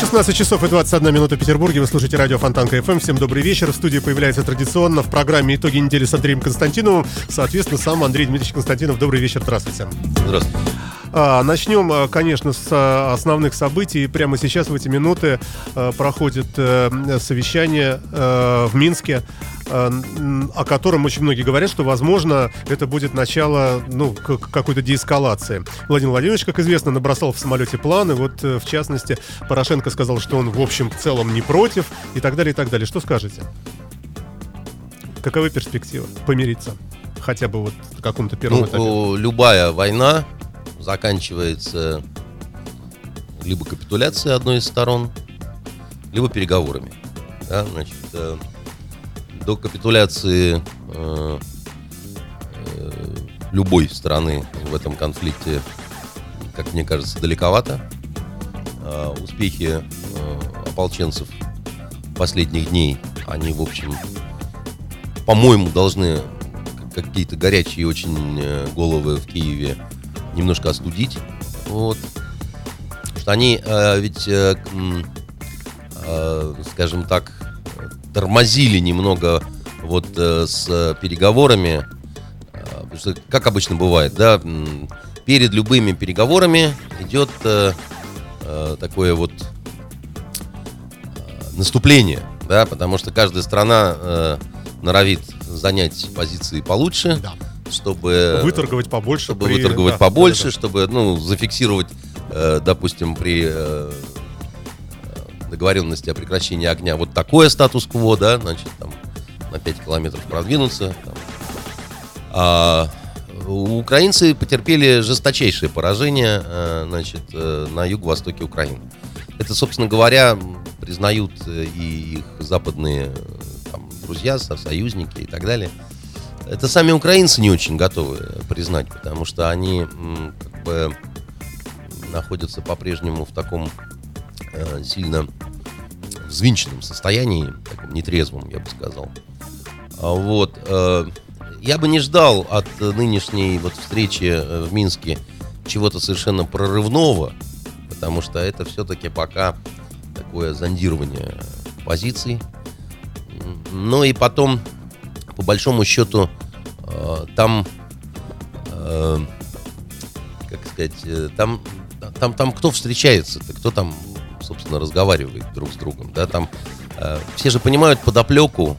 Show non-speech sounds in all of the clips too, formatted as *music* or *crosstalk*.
16 часов и 21 минута в Петербурге. Вы слушаете радио Фонтанка ФМ. Всем добрый вечер. В студии появляется традиционно в программе «Итоги недели» с Андреем Константиновым. Соответственно, сам Андрей Дмитриевич Константинов. Добрый вечер. Здравствуйте. Здравствуйте. А, начнем, а, конечно, с а, основных событий. Прямо сейчас, в эти минуты, проходит а, совещание а, в Минске, о котором очень многие говорят, что, возможно, это будет начало ну, какой-то деэскалации. Владимир Владимирович, как известно, набросал в самолете планы. Вот, в частности, Порошенко сказал, что он, в общем, в целом не против, и так далее, и так далее. Что скажете? Каковы перспективы помириться? Хотя бы вот в каком-то первом ну, этапе. Любая война заканчивается либо капитуляцией одной из сторон, либо переговорами. Да, значит, э, до капитуляции э, э, любой страны в этом конфликте, как мне кажется, далековато. Э, успехи э, ополченцев последних дней, они, в общем, по-моему, должны какие-то горячие очень головы в Киеве немножко остудить. Вот. Что они ведь, скажем так, тормозили немного вот э, с переговорами. Э, что, как обычно бывает, да, перед любыми переговорами идет э, э, такое вот э, наступление, да, потому что каждая страна э, норовит занять позиции получше. Да чтобы выторговать побольше, чтобы при... выторговать да, побольше, да, да. чтобы ну зафиксировать, э, допустим, при э, договоренности о прекращении огня вот такое статус-кво, да, значит там на 5 километров продвинуться. Там. А украинцы потерпели жесточайшее поражение, э, значит, э, на юго-востоке Украины. Это, собственно говоря, признают э, и их западные там, друзья, союзники и так далее. Это сами украинцы не очень готовы признать, потому что они как бы находятся по-прежнему в таком э, сильно взвинченном состоянии, таком нетрезвом, я бы сказал. А вот. Э, я бы не ждал от нынешней вот встречи э, в Минске чего-то совершенно прорывного, потому что это все-таки пока такое зондирование позиций. Но и потом, по большому счету, там, как сказать, там, там, там кто встречается-то, кто там, собственно, разговаривает друг с другом, да, там все же понимают подоплеку,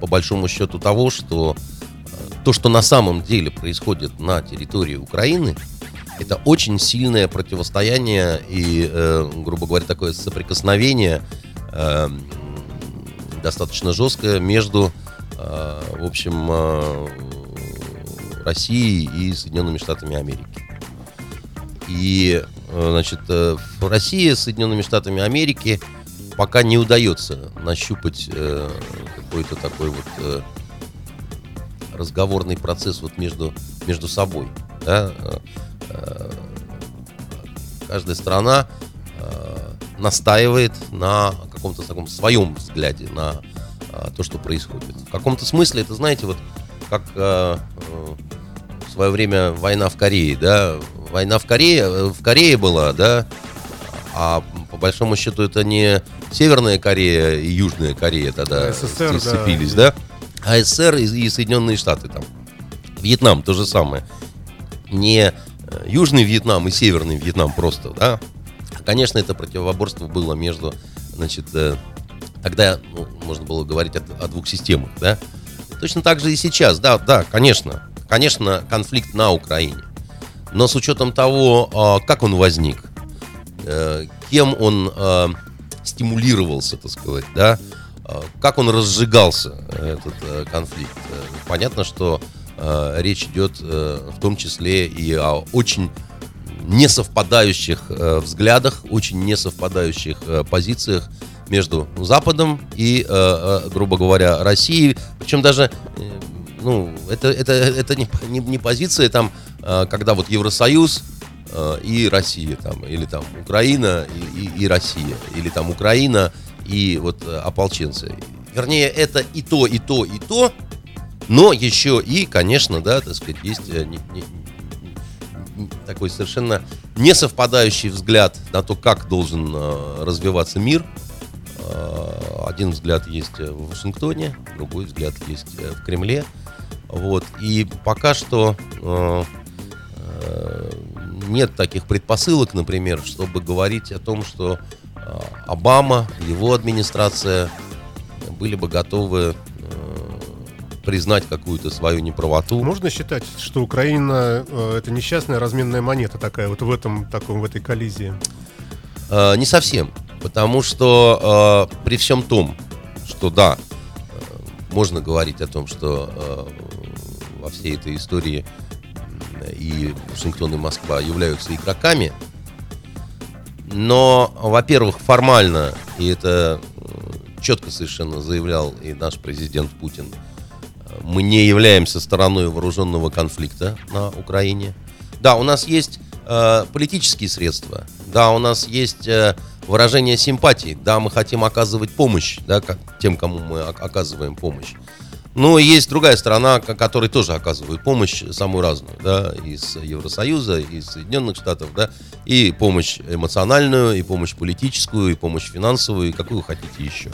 по большому счету, того, что то, что на самом деле происходит на территории Украины, это очень сильное противостояние и, грубо говоря, такое соприкосновение достаточно жесткое между Э, в общем, э, России и Соединенными Штатами Америки. И, э, значит, в России с Соединенными Штатами Америки пока не удается нащупать какой-то такой вот разговорный процесс вот между, между собой. Да? Каждая страна настаивает на каком-то таком своем взгляде на то, что происходит. В каком-то смысле это, знаете, вот как э, в свое время война в Корее, да, война в Корее, в Корее была, да, а по большому счету это не Северная Корея и Южная Корея тогда СССР, сцепились, да, да? а СССР и, и Соединенные Штаты там. Вьетнам то же самое. Не Южный Вьетнам и Северный Вьетнам просто, да. Конечно, это противоборство было между, значит, Тогда ну, можно было говорить о, о двух системах, да? Точно так же и сейчас, да, да, конечно. Конечно, конфликт на Украине. Но с учетом того, а, как он возник, э, кем он а, стимулировался, так сказать, да, а, как он разжигался, этот э, конфликт. Э, понятно, что речь идет в том числе и о очень несовпадающих взглядах, очень несовпадающих позициях между Западом и, грубо говоря, Россией. Причем даже, ну, это, это, это не, не, не позиция там, когда вот Евросоюз э, и Россия там, или там Украина и, и, и Россия, или там Украина и вот э, ополченцы. Вернее, это и то, и то, и то, но еще и, конечно, да, так сказать, есть э, не, не, не, такой совершенно несовпадающий взгляд на то, как должен э, развиваться мир. Э, один взгляд есть в Вашингтоне, другой взгляд есть э, в Кремле. Вот. И пока что э, э, нет таких предпосылок, например, чтобы говорить о том, что э, Обама, его администрация были бы готовы э, признать какую-то свою неправоту. Можно считать, что Украина э, это несчастная разменная монета такая вот в этом таком в этой коллизии? Э, не совсем, потому что э, при всем том, что да, э, можно говорить о том, что э, во всей этой истории и Вашингтон и Москва являются игроками, но, во-первых, формально, и это э, четко совершенно заявлял и наш президент Путин, э, мы не являемся стороной вооруженного конфликта на Украине. Да, у нас есть э, политические средства, да, у нас есть э, выражение симпатии, да, мы хотим оказывать помощь, да, как, тем, кому мы оказываем помощь. Но есть другая сторона, которая тоже оказывает помощь самую разную, да, из Евросоюза, из Соединенных Штатов, да, и помощь эмоциональную, и помощь политическую, и помощь финансовую, и какую хотите еще.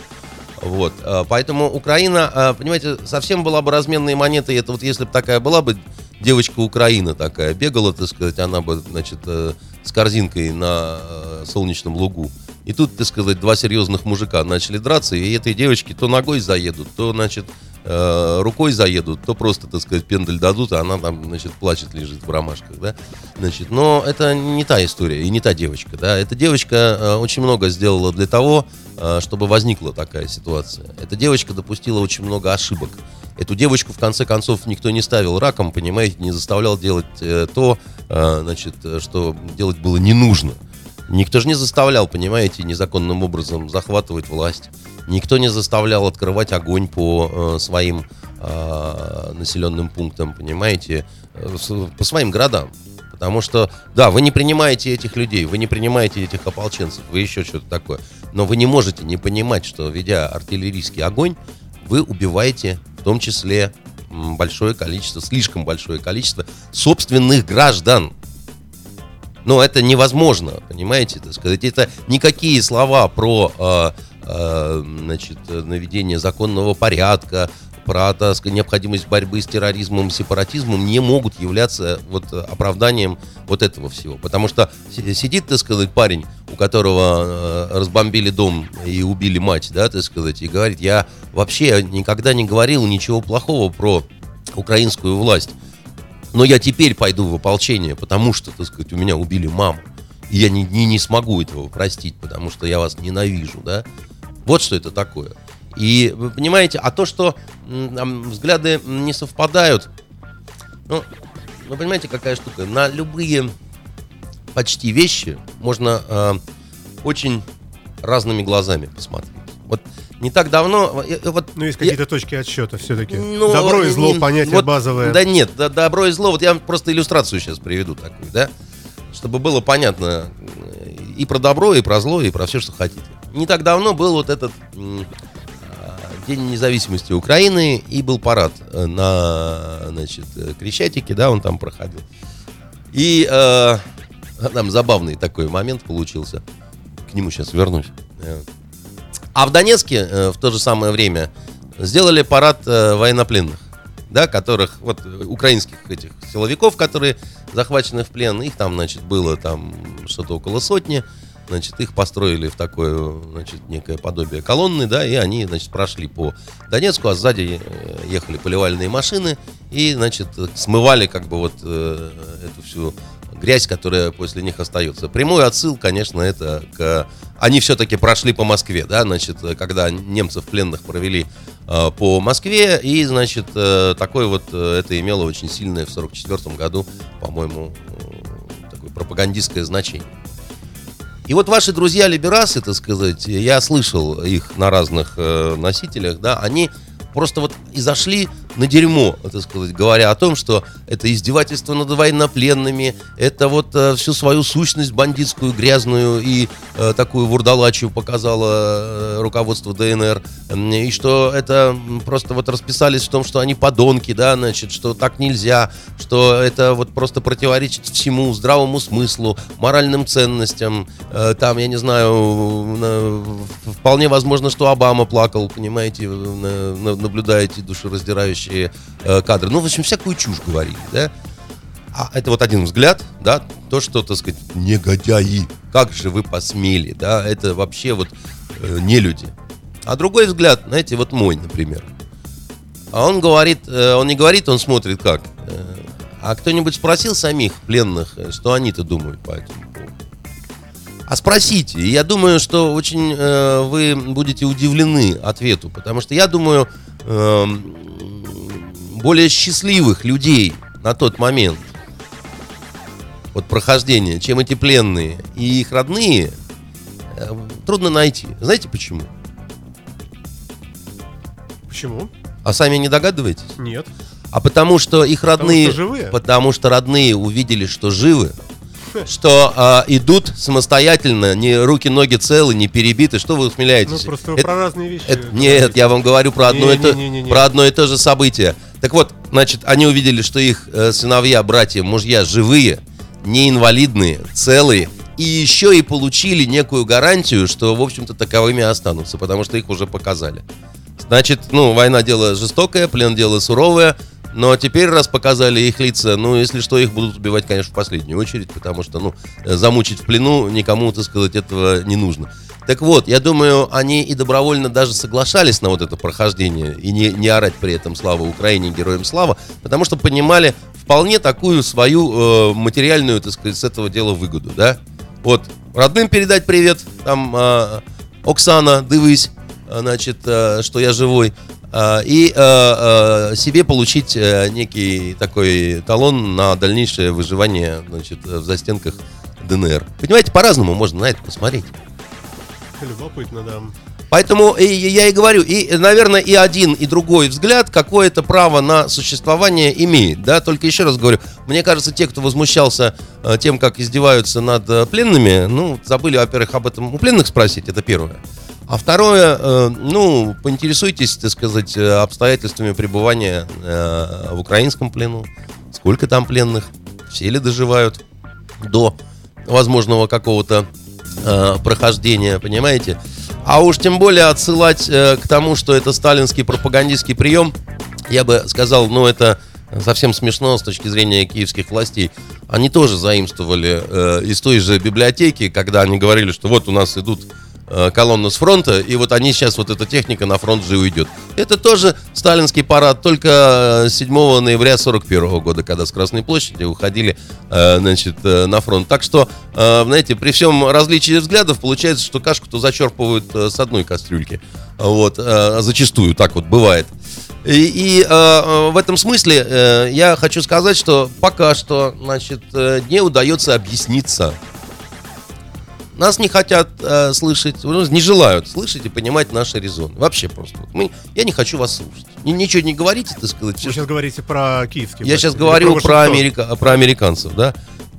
Вот, а, поэтому Украина, а, понимаете, совсем была бы разменной монетой, это вот если бы такая была бы девочка Украина такая, бегала, так сказать, она бы, значит, э, с корзинкой на э, солнечном лугу, и тут, так сказать, два серьезных мужика начали драться, и этой девочке то ногой заедут, то, значит, э, рукой заедут, то просто, так сказать, пендель дадут, а она там, значит, плачет, лежит в ромашках, да. Значит, но это не та история и не та девочка, да. Эта девочка э, очень много сделала для того, э, чтобы возникла такая ситуация. Эта девочка допустила очень много ошибок. Эту девочку, в конце концов, никто не ставил раком, понимаете, не заставлял делать то, значит, что делать было не нужно. Никто же не заставлял, понимаете, незаконным образом захватывать власть. Никто не заставлял открывать огонь по э, своим э, населенным пунктам, понимаете, э, по своим городам. Потому что, да, вы не принимаете этих людей, вы не принимаете этих ополченцев, вы еще что-то такое. Но вы не можете не понимать, что, ведя артиллерийский огонь, вы убиваете в том числе большое количество, слишком большое количество собственных граждан. Но это невозможно, понимаете, так сказать. Это никакие слова про э, э, значит, наведение законного порядка, про так необходимость борьбы с терроризмом, сепаратизмом не могут являться вот оправданием вот этого всего. Потому что сидит, так сказать, парень, у которого э, разбомбили дом и убили мать, да, так сказать, и говорит, я вообще никогда не говорил ничего плохого про украинскую власть. Но я теперь пойду в ополчение, потому что, так сказать, у меня убили маму. И я не, не, не смогу этого простить, потому что я вас ненавижу, да? Вот что это такое. И вы понимаете, а то, что м, взгляды не совпадают, ну, вы понимаете, какая штука? На любые почти вещи можно э, очень разными глазами посмотреть. Вот не так давно... Вот, ну, есть какие-то я, точки отсчета все-таки. Ну, добро и зло, понятие вот, базовое. Да нет, да, добро и зло, вот я просто иллюстрацию сейчас приведу такую, да, чтобы было понятно и про добро, и про зло, и про все, что хотите. Не так давно был вот этот а, День независимости Украины, и был парад э, на, значит, Крещатике, да, он там проходил. И э, там забавный такой момент получился. К нему сейчас вернусь. А в Донецке э, в то же самое время сделали парад э, военнопленных, да, которых, вот, украинских этих силовиков, которые захвачены в плен, их там, значит, было там что-то около сотни, значит, их построили в такое, значит, некое подобие колонны, да, и они, значит, прошли по Донецку, а сзади э, ехали поливальные машины и, значит, смывали как бы вот эту всю грязь, которая после них остается. Прямой отсыл, конечно, это к... Они все-таки прошли по Москве, да, значит, когда немцев пленных провели э, по Москве, и, значит, э, такое вот, э, это имело очень сильное в 44 году, по-моему, э, такое пропагандистское значение. И вот ваши друзья-либерасы, так сказать, я слышал их на разных э, носителях, да, они просто вот и зашли на дерьмо, так сказать, говоря о том, что это издевательство над военнопленными, это вот э, всю свою сущность бандитскую, грязную и э, такую вурдалачью показало э, руководство ДНР, и что это просто вот расписались в том, что они подонки, да, значит, что так нельзя, что это вот просто противоречит всему здравому смыслу, моральным ценностям, Э, там, я не знаю, на- вполне возможно, что Обама плакал, понимаете, на- на- душераздирающие э, кадры. Ну, в общем, всякую чушь говорили, да. А это вот один взгляд, да, то, что, так сказать, негодяи, как же вы посмели, да, это вообще вот э, не люди. А другой взгляд, знаете, вот мой, например. А он говорит, э, он не говорит, он смотрит как. Э, А кто-нибудь спросил самих пленных, э, что они-то думают по этому поводу? А спросите. Я думаю, что очень э, вы будете удивлены ответу, потому что я думаю, эм, более счастливых людей на тот момент вот прохождения, чем эти пленные и их родные, э, трудно найти. Знаете почему? Почему? А сами не догадываетесь? Нет. А потому что их родные, что живые? потому что родные увидели, что живы, что а, идут самостоятельно, не руки, ноги целы, не перебиты. Что вы Ну, усмеляетесь? просто Это- про разные вещи. это- нет, я вам говорю про одно, и то, Не-не-не-не-не. про одно и то же событие. Так вот, значит, они увидели, что их э, сыновья, братья, мужья живые, не инвалидные, целые, и еще и получили некую гарантию, что, в общем-то, таковыми останутся, потому что их уже показали. Значит, ну, война дело жестокое, плен дело суровое, но теперь, раз показали их лица, ну, если что, их будут убивать, конечно, в последнюю очередь, потому что, ну, э, замучить в плену никому, так сказать, этого не нужно. Так вот, я думаю, они и добровольно даже соглашались на вот это прохождение и не, не орать при этом «Слава Украине, героям слава», потому что понимали вполне такую свою э, материальную, так сказать, с этого дела выгоду, да? Вот, родным передать привет, там, э, Оксана, дивись, э, значит, э, что я живой, э, и э, э, себе получить э, некий такой талон на дальнейшее выживание, значит, в застенках ДНР. Понимаете, по-разному можно на это посмотреть. Любопытно, да. Поэтому и, я и говорю, и, наверное, и один, и другой взгляд какое-то право на существование имеет, да, только еще раз говорю, мне кажется, те, кто возмущался э, тем, как издеваются над э, пленными, ну, забыли, во-первых, об этом у пленных спросить, это первое. А второе, э, ну, поинтересуйтесь, так сказать, обстоятельствами пребывания в украинском плену, сколько там пленных, все ли доживают до возможного какого-то э, прохождения, понимаете? А уж тем более отсылать э, к тому, что это сталинский пропагандистский прием, я бы сказал, ну это совсем смешно с точки зрения киевских властей. Они тоже заимствовали э, из той же библиотеки, когда они говорили, что вот у нас идут э, колонны с фронта, и вот они сейчас, вот эта техника на фронт же уйдет. Это тоже сталинский парад, только э, 7 ноября 41 года, когда с Красной площади уходили, э, значит, э, на фронт. Так что, э, знаете, при всем различии взглядов получается, что кашку-то зачерпывают э, с одной кастрюльки. Вот, э, зачастую так вот бывает. И, и, э, э, в этом смысле э, я хочу сказать, что пока что, значит, э, не удается объясниться. Нас не хотят э, слышать, ну, не желают слышать и понимать наши резоны. Вообще просто. Вот Мы, я не хочу вас слушать. Ни- ничего не говорите, так сказать. Вы сейчас говорите про киевский. я сейчас говорю про, Вашингтон? Америка, про американцев, да.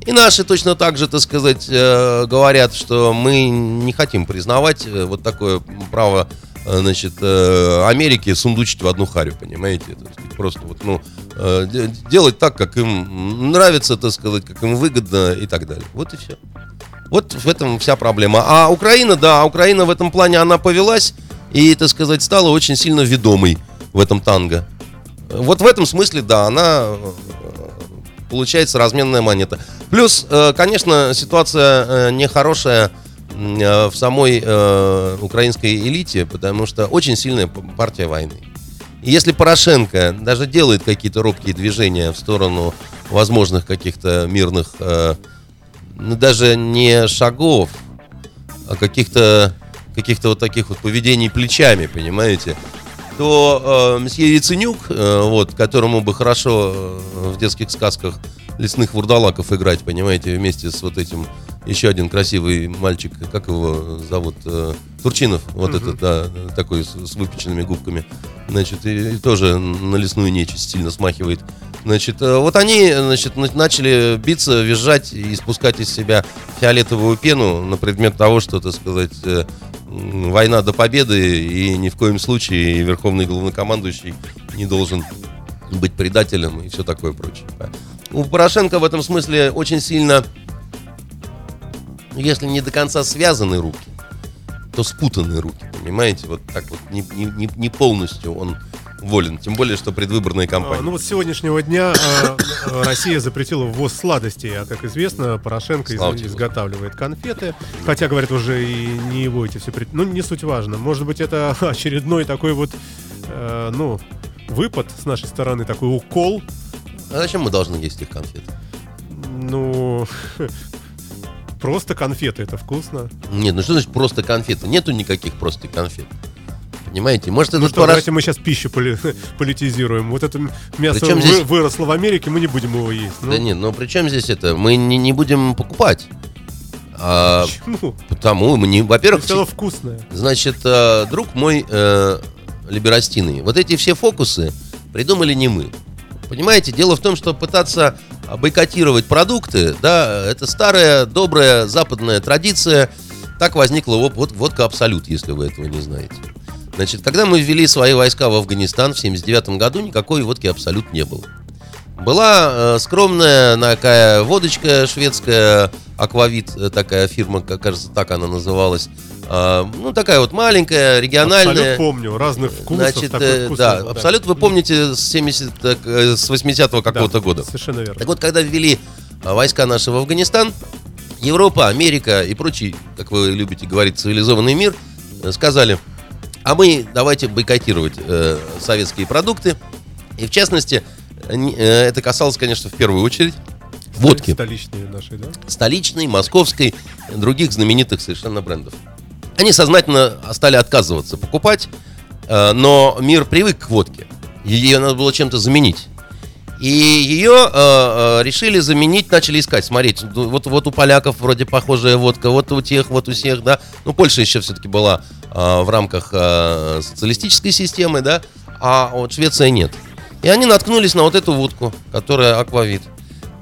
И наши точно так же, так сказать, э, говорят, что мы не хотим признавать э, вот такое право, э, значит, э, Америки сундучить в одну харю, понимаете? Сказать, Просто вот, ну, де- делать так, как им нравится, так сказать, как им выгодно и так далее. Вот и все. Вот в этом вся проблема. А Украина, да, Украина в этом плане, она повелась и, так сказать, стала очень сильно ведомой в этом танго. Вот в этом смысле, да, она э, получается разменная монета. Плюс, э, конечно, ситуация э, нехорошая в самой украинской элите, потому что очень сильная партия войны. Если Порошенко даже делает какие-то робкие движения в сторону возможных каких-то мирных, ну, даже не шагов, а каких-то каких-то вот таких вот поведений плечами, понимаете, то э, месье Яценюк, э, вот, которому бы хорошо э, в детских сказках лесных вурдалаков играть, понимаете, вместе с вот этим еще один красивый мальчик, как его зовут, э, Турчинов, вот этот, да, такой с, с выпеченными губками, значит, и, и тоже на лесную нечисть сильно смахивает. Значит, э, вот они, значит, на- начали биться, визжать и испускать из себя фиолетовую пену на предмет того, что, так сказать, э, война до победы, и ни в коем случае верховный главнокомандующий не должен быть предателем и все такое прочее. У Порошенко в этом смысле очень сильно, если не до конца связаны руки, то спутанные руки, понимаете? Вот так вот не- не- не полностью он волен. Тем более, что предвыборная А, кампания. Ну вот с сегодняшнего дня э, э, Россия запретила ввоз сладостей, а как известно, Порошенко из- изготавливает конфеты, хотя говорят уже и не его эти все, пред- ну не суть важно. Может быть это *laughs* очередной такой вот, э, ну выпад с нашей стороны, такой укол, А зачем мы должны есть их конфеты? ну *laughs* просто конфеты это вкусно. Нет, ну что значит просто конфеты? Нету никаких просто конфет. Понимаете? Может, Ну этот что, давайте мы сейчас пищу поли- *laughs* политизируем. Вот это мясо Причем вы- здесь- выросло в Америке, мы не будем его есть. Ну, Да нет, ну при чем здесь это? Мы не, не будем покупать. А, Почему? потому мы не, во-первых, Все вкусное. Значит, э, друг мой э, либерастины, вот эти все фокусы придумали не мы. Понимаете, дело в том, что пытаться бойкотировать продукты, да, это старая, добрая западная традиция. Так возникла вот, вот водка Абсолют, если вы этого не знаете. Значит, когда мы ввели свои войска в Афганистан в 79 году, никакой водки Абсолют не было. Была э, скромная такая водочка шведская, Аквавит, э, такая фирма, кажется, так она называлась. А, ну, такая вот маленькая, региональная. Абсолют помню, разных вкусов. Значит, э, вкусный да, был, абсолют вы помните с 70, так, э, с 80-го Да, какого-то года. Совершенно верно. Так вот, когда ввели войска наши в Афганистан, Европа, Америка и прочий, как вы любите говорить, цивилизованный мир, э, сказали, а мы давайте бойкотировать э, советские продукты. И в частности, э, это касалось, конечно, в первую очередь водки. Столичные наши, да? Столичной, московской, других знаменитых совершенно брендов. Они сознательно стали отказываться покупать, э, но мир привык к водке. Ее надо было чем-то заменить. И ее э, э, решили заменить, начали искать, смотреть. Вот, вот у поляков вроде похожая водка, вот у тех, вот у всех, да. Ну, Польша еще все-таки была э, в рамках э, социалистической системы, да, а вот Швеция нет. И они наткнулись на вот эту водку, которая аквавит.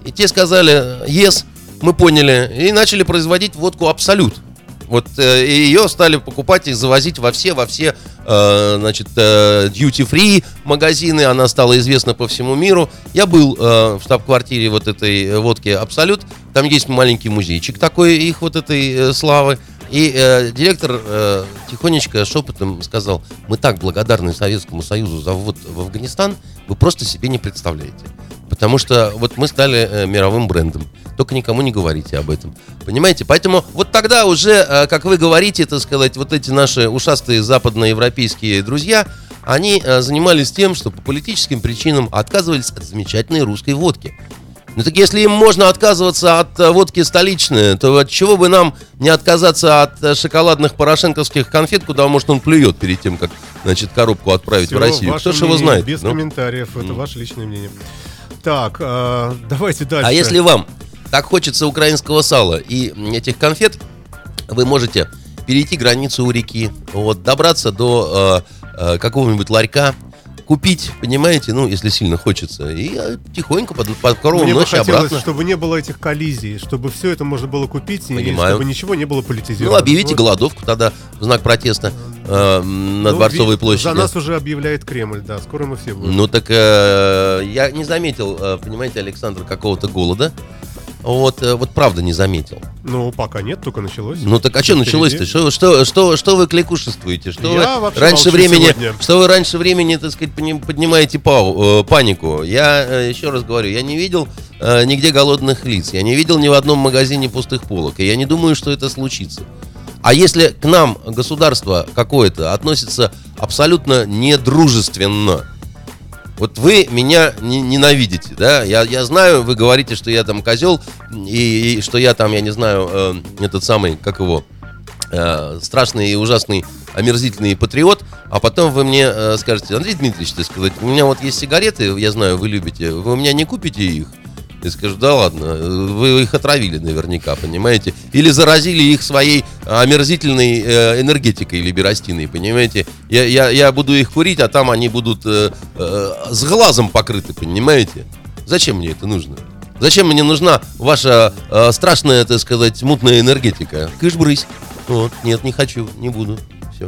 И те сказали, yes, мы поняли, и начали производить водку Абсолют. Вот э, ее стали покупать и завозить во все, во все, э, значит, duty free магазины. Она стала известна по всему миру. Я был э, в штаб-квартире вот этой э, водки Абсолют. Там есть маленький музейчик такой их вот этой э, славы. И э, директор э, тихонечко шепотом сказал: Мы так благодарны Советскому Союзу за ввод в Афганистан, вы просто себе не представляете. Потому что вот мы стали э, мировым брендом. Только никому не говорите об этом. Понимаете? Поэтому вот тогда уже, э, как вы говорите, так сказать, вот эти наши ушастые западноевропейские друзья, они э, занимались тем, что по политическим причинам отказывались от замечательной русской водки. Ну так если им можно отказываться от э, водки столичной, то от чего бы нам не отказаться от э, шоколадных порошенковских конфет, куда, может, он плюет перед тем, как, значит, коробку отправить Всё, в Россию? Кто ж его знает? Без ну? комментариев, это ваше личное мнение. Так, э, давайте дальше. А если вам так хочется украинского сала и этих конфет, вы можете перейти границу у реки, вот, добраться до э, э, какого-нибудь ларька, купить, понимаете, ну, если сильно хочется, и э, тихонько под, под корову Мне бы ночи хотелось, обратно. чтобы не было этих коллизий, чтобы все это можно было купить, и Понимаю. чтобы ничего не было политизировано. Ну, объявите Вот. голодовку тогда в знак протеста э, на Ну, Дворцовой площади. За нас уже объявляет Кремль, да, скоро мы все будем. Ну так э, я не заметил, э, понимаете, Александр, какого-то голода. Вот, э, вот правда не заметил. Ну, пока нет, только началось. Ну так а что началось-то? Что, что, что, что вы кликушествуете? Что Я вы раньше времени, сегодня. что вы раньше времени, так сказать, подни- поднимаете пау- э, панику? Я э, еще раз говорю, я не видел э, нигде голодных лиц, я не видел ни в одном магазине пустых полок, и я не думаю, что это случится. А если к нам государство какое-то относится абсолютно недружественно, вот вы меня не- ненавидите, да? Я, я знаю, вы говорите, что я там козел, и, и что я там, я не знаю, э, этот самый, как его, э, страшный и ужасный, омерзительный патриот, а потом вы мне э, скажете, Андрей Дмитриевич, ты сказать, у меня вот есть сигареты, я знаю, вы любите, вы у меня не купите их? Я скажу, да ладно, вы их отравили наверняка, понимаете? Или заразили их своей омерзительной э, энергетикой либерастиной, понимаете? Я, я, я буду их курить, а там они будут э, э, с глазом покрыты, понимаете? Зачем мне это нужно? Зачем мне нужна ваша э, страшная, так сказать, мутная энергетика? Кыш-брысь. Вот, нет, не хочу, не буду. Все.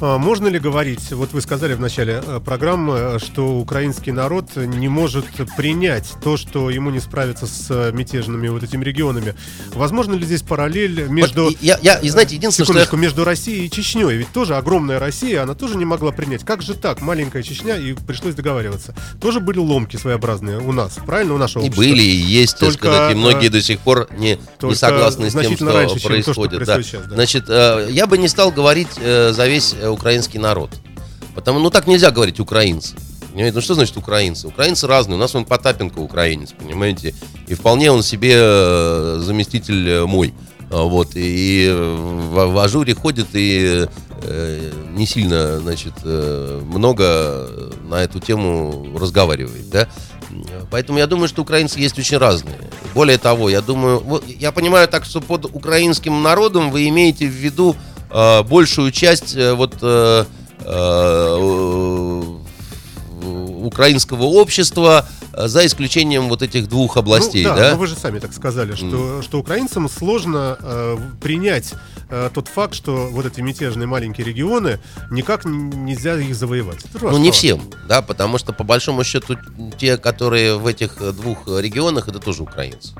А, можно ли говорить, вот вы сказали в начале э, программы, что украинский народ не может принять то, что ему не справиться с э, мятежными вот этими регионами? Возможно ли здесь параллель между... Вот, я, я, и знаете, единственное, что я... между Россией и Чечней? Ведь тоже огромная Россия, она тоже не могла принять. Как же так? Маленькая Чечня, и пришлось договариваться. Тоже были ломки своеобразные у нас, правильно? У нашего И общества. были, и есть, так Только, сказать, и многие э, до сих пор не, не согласны с тем, что раньше, чем то, что происходит. да. происходит сейчас, да. Значит, э, я бы не стал говорить э, за весь э, украинский народ. Потому, ну так нельзя говорить украинцы. Понимаете, ну что значит украинцы? Украинцы разные. У нас он Потапенко украинец, понимаете? И вполне он себе э, заместитель э, мой. А, Вот, и в, в ажуре ходит и э, не сильно, значит, э, много на эту тему разговаривает, да. Поэтому я думаю, что украинцы есть очень разные. Более того, я думаю, вот, я понимаю так, что под украинским народом вы имеете в виду э, большую часть э, вот э, э, украинского общества, за исключением вот этих двух областей, ну, да, да? но вы же сами так сказали, что, что украинцам сложно э, принять э, тот факт, что вот эти мятежные маленькие регионы никак нельзя их завоевать. Это Ну, не всем, да, потому что, по большому счету, те, которые в этих двух регионах, это тоже украинцы.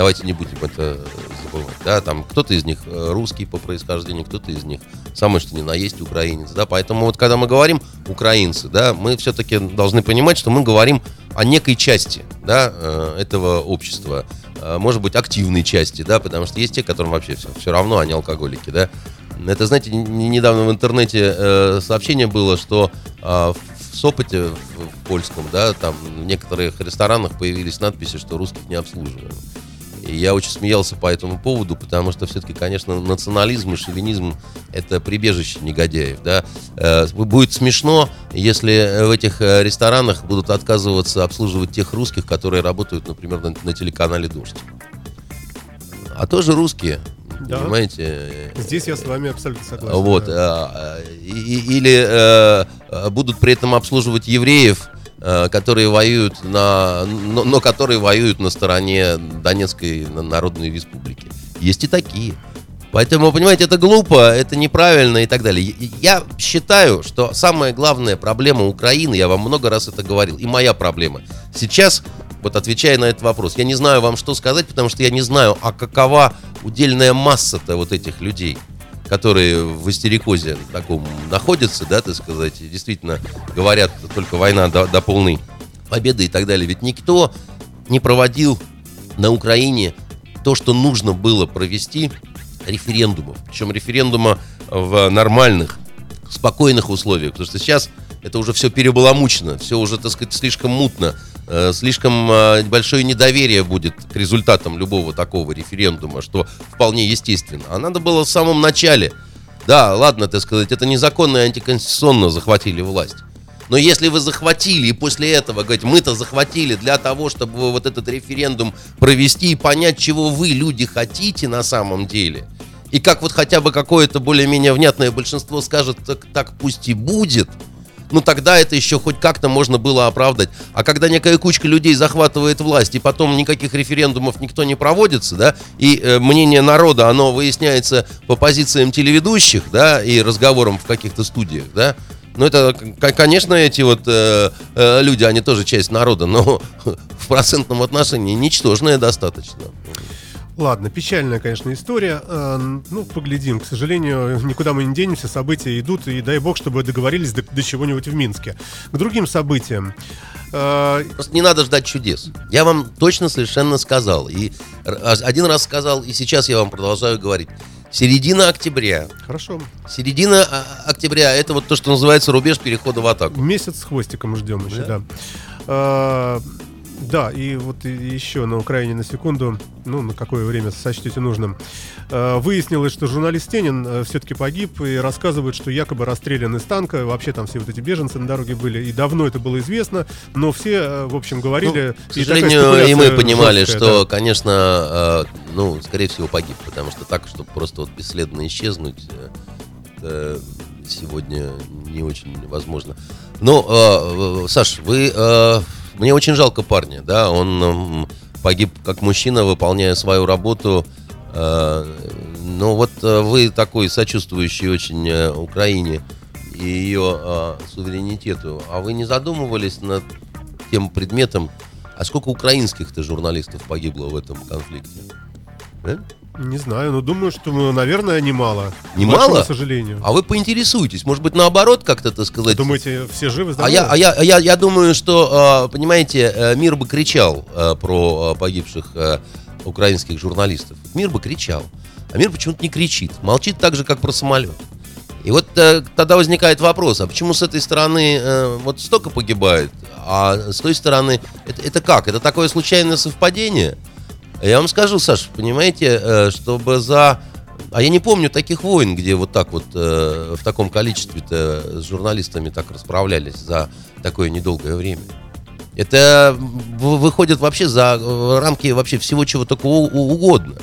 Давайте не будем это забывать, да, там кто-то из них э, русский по происхождению, кто-то из них самый что ни на есть украинец, да, поэтому вот когда мы говорим украинцы, да, мы все-таки должны понимать, что мы говорим о некой части, да, э, этого общества, Э, может быть, активной части, да, потому что есть те, которым вообще все, все равно, они алкоголики, да. Это, знаете, недавно в интернете сообщение было, что в Сопоте, в, польском, да, там в некоторых ресторанах появились надписи, что русских не обслуживаем. И я очень смеялся по этому поводу, потому что все-таки, конечно, национализм и шовинизм – это прибежище негодяев, да. Э, Будет смешно, если в этих э, ресторанах будут отказываться обслуживать тех русских, которые работают, например, на, на телеканале «Дождь». А тоже русские, Да. понимаете? Здесь я с вами абсолютно согласен. Вот, да. э, и- или э, э, будут при этом обслуживать евреев, э, которые воюют на, но, но которые воюют на стороне Донецкой Народной Республики. Есть и такие. Поэтому, понимаете, это глупо, это неправильно и так далее. Я считаю, что самая главная проблема Украины, я вам много раз это говорил, и моя проблема. Сейчас, вот отвечая на этот вопрос, я не знаю вам что сказать, потому что я не знаю, а какова удельная масса-то вот этих людей которые в истерикозе таком находятся, да, так сказать, действительно говорят только война до, до полной победы и так далее. Ведь никто не проводил на Украине то, что нужно было провести референдумов. Причем референдума в нормальных, спокойных условиях. Потому что сейчас это уже все перебаламучено, все уже, так сказать, слишком мутно, слишком э, большое недоверие будет к результатам любого такого референдума, что вполне естественно. А надо было в самом начале. Да, ладно, так сказать, это незаконно и антиконституционно захватили власть. Но если вы захватили и после этого говорить, мы-то захватили для того, чтобы вот этот референдум провести и понять, чего вы, люди, хотите на самом деле, и как вот хотя бы какое-то более-менее внятное большинство скажет, так, так пусть и будет, ну тогда это еще хоть как-то можно было оправдать. А когда некая кучка людей захватывает власть, и потом никаких референдумов никто не проводится, да, и э, мнение народа, оно выясняется по позициям телеведущих, да, и разговорам в каких-то студиях, да, ну это, конечно, эти вот э, э, люди, они тоже часть народа, но *laughs* в процентном отношении ничтожная достаточно. Ладно, печальная, конечно, история. Э, Ну, поглядим. К сожалению, *laughs* никуда мы не денемся, события идут, и дай бог, чтобы договорились до, до чего-нибудь в Минске. К другим событиям. Э, Просто не надо ждать чудес. Я вам точно совершенно сказал. И р- один раз сказал, и сейчас я вам продолжаю говорить. Середина октября. Хорошо. Середина а, октября это вот то, что называется рубеж перехода в атаку. Месяц с хвостиком ждем еще, да. Э, Да, и вот и- еще на Украине на секунду, ну, на какое время сочтете нужным. Э, Выяснилось, что журналист Тенин все-таки погиб и рассказывает, что якобы расстрелян из танка. Вообще там все вот эти беженцы на дороге были. И давно это было известно, но все, э, в общем, говорили... К и такая сожалению, и мы спекуляция понимали, жесткая, что, да. конечно, э, ну, скорее всего, погиб, потому что так, чтобы просто вот бесследно исчезнуть, э, сегодня не очень возможно. Но, э, э, Саш, вы э, мне очень жалко парня, да, он погиб как мужчина, выполняя свою работу. Э, ну вот э, вы такой сочувствующий очень э, Украине и ее суверенитету, а вы не задумывались над тем предметом, а сколько украинских-то журналистов погибло в этом конфликте? Да? Не знаю, но думаю, что, ну, наверное, немало. Немало? К сожалению. А вы поинтересуйтесь, может быть, наоборот, как-то, так сказать. Думаете, все живы, А здоровы? я, а я, а я, я думаю, что, э, понимаете, э, мир бы кричал э, про э, погибших украинских журналистов. Мир бы кричал. А мир почему-то не кричит. Молчит так же, как про самолет. И вот э, тогда возникает вопрос, а почему с этой стороны э, вот столько погибает, а с той стороны это, это как? Это такое случайное совпадение? Я вам скажу, Саш, понимаете, э, чтобы за... А я не помню таких войн, где вот так вот э, в таком количестве-то с журналистами так расправлялись за такое недолгое время. Это выходит вообще за э, рамки вообще всего чего у- угодно.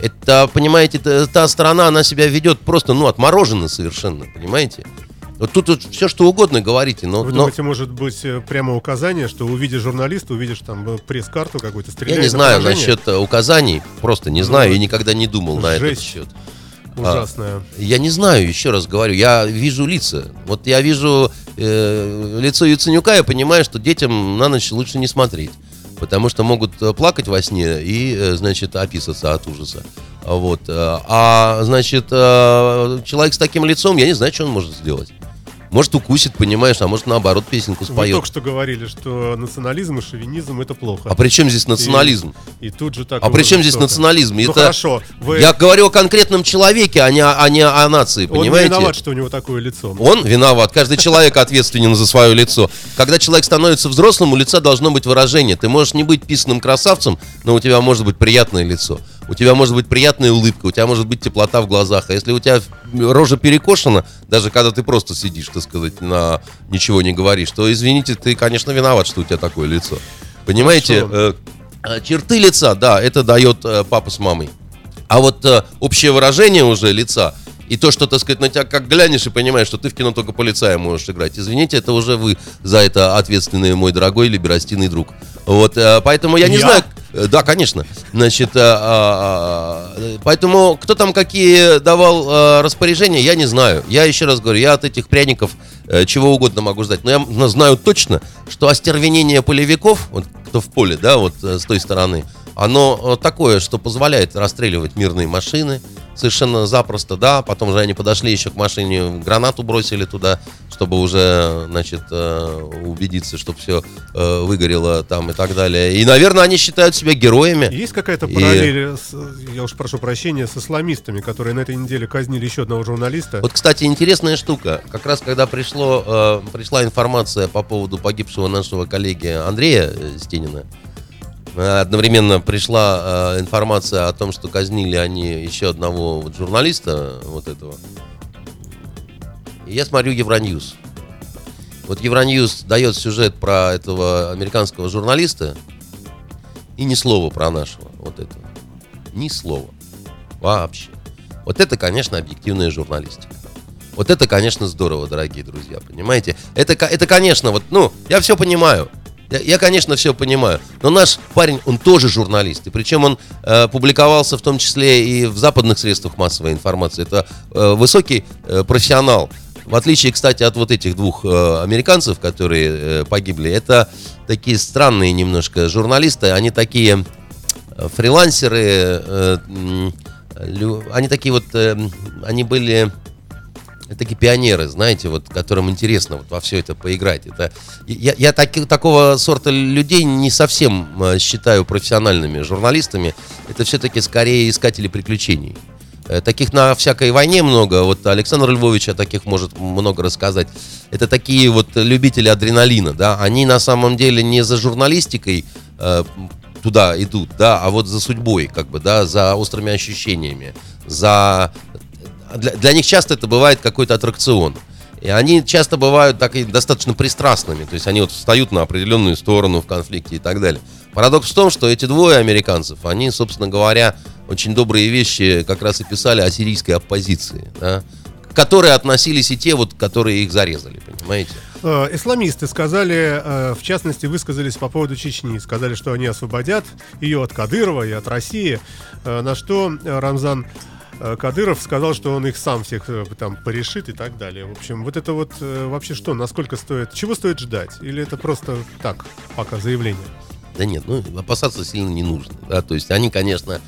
Это, понимаете, та, та страна, она себя ведет просто, ну, отмороженно совершенно, понимаете? Вот тут вот все, что угодно говорите, но... Вы но- думаете, может быть э, прямо указание, что увидишь журналиста, увидишь там э, пресс-карту какую-то, Я стреляй не на знаю поражение? насчет э, указаний, просто не знаю и никогда не думал на этот Жесть. счет. Ужасное. Я не знаю, еще раз говорю, я вижу лица. Вот я вижу э, лицо Яценюка, я понимаю, что детям на ночь лучше не смотреть. Потому что могут плакать во сне и, значит, описаться от ужаса. А Вот. А, значит, человек с таким лицом, я не знаю, что он может сделать. Может, укусит, понимаешь, а может, наоборот, песенку Вы споет. только что говорили, что национализм и шовинизм это плохо. А при чем здесь национализм? И тут же так. А при чем здесь национализм? Ну Это- хорошо, вы... Я говорю о конкретном человеке, а не, а не о нации, он понимаете? виноват, что у него такое лицо. Он виноват. Каждый человек ответственен за свое лицо. Когда человек становится взрослым, у лица должно быть выражение. Ты можешь не быть писанным красавцем, но у тебя может быть приятное лицо. У тебя может быть приятная улыбка, у тебя может быть теплота в глазах. А если у тебя рожа перекошена, даже когда ты просто сидишь, так сказать, на ничего не говоришь, то, извините, ты, конечно, виноват, что у тебя такое лицо. Понимаете, Хорошо. э, э, черты лица, да, это дает э, папа с мамой. А вот э, общее выражение уже лица и то, что, так сказать, на тебя как глянешь и понимаешь, что ты в кино только полицая можешь играть. Извините, это уже вы за это ответственный мой дорогой либерастийный друг. Вот, э, поэтому я не Я? знаю... э, Да, конечно. Значит, э, а, а, поэтому кто там какие давал э, распоряжения, я не знаю. Я еще раз говорю, я от этих пряников э, чего угодно могу ждать. Но я м, знаю точно, что остервенение полевиков, вот кто в поле, да, вот с той стороны, оно такое, что позволяет расстреливать мирные машины совершенно запросто, да. Потом же они подошли еще к машине, гранату бросили туда, чтобы уже, значит, э, убедиться, что все выгорело там и так далее. И, наверное, они считают себя героями. Есть какая-то И- параллель, с, я уж прошу прощения, с исламистами, которые на этой неделе казнили еще одного журналиста? Вот, кстати, интересная штука. Как раз когда пришло, э, пришла информация по поводу погибшего нашего коллеги Андрея э, Стенина, э, одновременно пришла э, информация о том, что казнили они еще одного вот журналиста, вот этого. И я смотрю Евроньюз. Вот Евроньюз дает сюжет про этого американского журналиста и ни слова про нашего вот этого. Ни слова. Вообще. Вот это, конечно, объективная журналистика. Вот это, конечно, здорово, дорогие друзья, понимаете? Это, это конечно, вот, ну, я все понимаю. Я, конечно, все понимаю. Но наш парень, он тоже журналист. И причем он э, публиковался в том числе и в западных средствах массовой информации. Это э, высокий э, профессионал. В отличие, кстати, от вот этих двух э, американцев, которые э, погибли, это такие странные немножко журналисты. Они такие э, фрилансеры, э, лю- они такие вот, э, они были такие пионеры, знаете, вот которым интересно вот во все это поиграть. Это я, я таки- такого сорта людей не совсем э, считаю профессиональными журналистами. Это все-таки скорее искатели приключений. Э, Таких на всякой войне много. Вот Александр Львович о таких может много рассказать. Это такие вот любители адреналина, да. Они на самом деле не за журналистикой э, туда идут, да, а вот за судьбой, как бы, да, за острыми ощущениями, за для, для них часто это бывает какой-то аттракцион. И они часто бывают так и достаточно пристрастными. То есть они вот встают на определенную сторону в конфликте и так далее. Парадокс в том, что эти двое американцев, они, собственно говоря, очень добрые вещи как раз и писали о сирийской оппозиции, да, к которой относились и те, вот, которые их зарезали, понимаете? Э, Исламисты сказали, э, в частности, высказались по поводу Чечни. Сказали, что они освободят ее от Кадырова и от России. Э, На что Рамзан Кадыров сказал, что он их сам всех э, там порешит и так далее. В общем, вот это вот э, вообще что, насколько стоит, чего стоит ждать? Или это просто так, пока заявление? Да нет, ну опасаться сильно не нужно. Да? То есть они, конечно,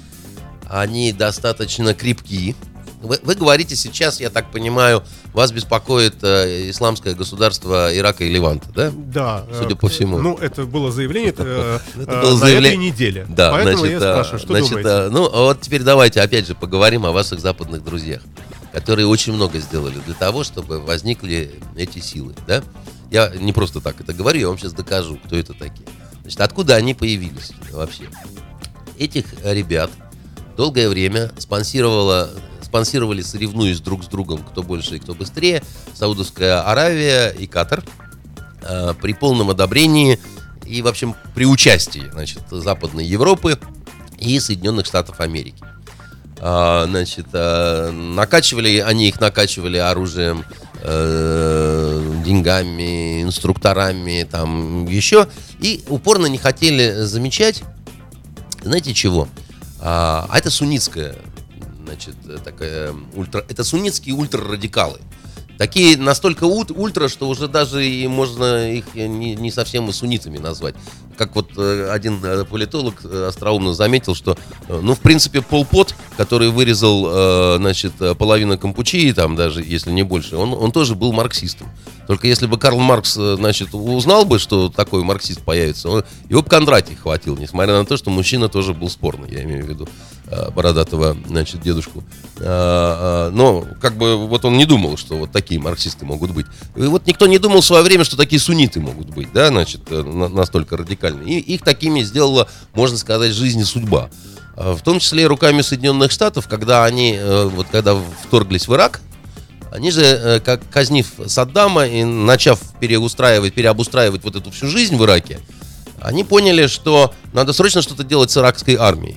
они достаточно крепки. Вы, вы говорите сейчас, я так понимаю, вас беспокоит э, исламское государство Ирака и Ливанта, да? Да. Судя э, по всему. Ну, это было заявление э, *laughs* Это э, было на заявление- этой неделе. Да, Поэтому значит, я спрашиваю, что значит, думаете? а, ну, а вот теперь давайте опять же поговорим о ваших западных друзьях, которые очень много сделали для того, чтобы возникли эти силы, да? Я не просто так это говорю, я вам сейчас докажу, кто это такие. Значит, откуда они появились вообще? Этих ребят долгое время спонсировала, спонсировали, соревнуясь друг с другом, кто больше и кто быстрее, Саудовская Аравия и Катар э, при полном одобрении и, в общем, при участии значит, Западной Европы и Соединенных Штатов Америки. А, значит, а, накачивали, они их накачивали оружием, э, деньгами, инструкторами, там еще, и упорно не хотели замечать, знаете чего? А, а это суннитская, значит, такая ультра, это суннитские ультрарадикалы. Такие настолько ут- ультра, что уже даже и можно их не, не совсем и суннитами назвать. Как вот э, один э, политолог э, остроумно заметил, что, э, ну, в принципе, Пол Пот, который вырезал, э, значит, э, половину Кампучии, там даже, если не больше, он, он тоже был марксистом. Только если бы Карл Маркс, э, значит, узнал бы, что такой марксист появится, он- его бы Кондратий хватил, несмотря на то, что мужчина тоже был спорный, я имею в виду э, бородатого, значит, дедушку. А, а, Но, как бы, вот он не думал, что вот такие марксисты могут быть. И вот никто не думал в свое время, что такие сунниты могут быть, да, значит, э, на- настолько радикальные. И их такими сделала, можно сказать, жизнь и судьба. В том числе и руками Соединенных Штатов, когда они, э, вот когда вторглись в Ирак, они же, э, как казнив Саддама и начав переустраивать, переобустраивать вот эту всю жизнь в Ираке, они поняли, что надо срочно что-то делать с иракской армией.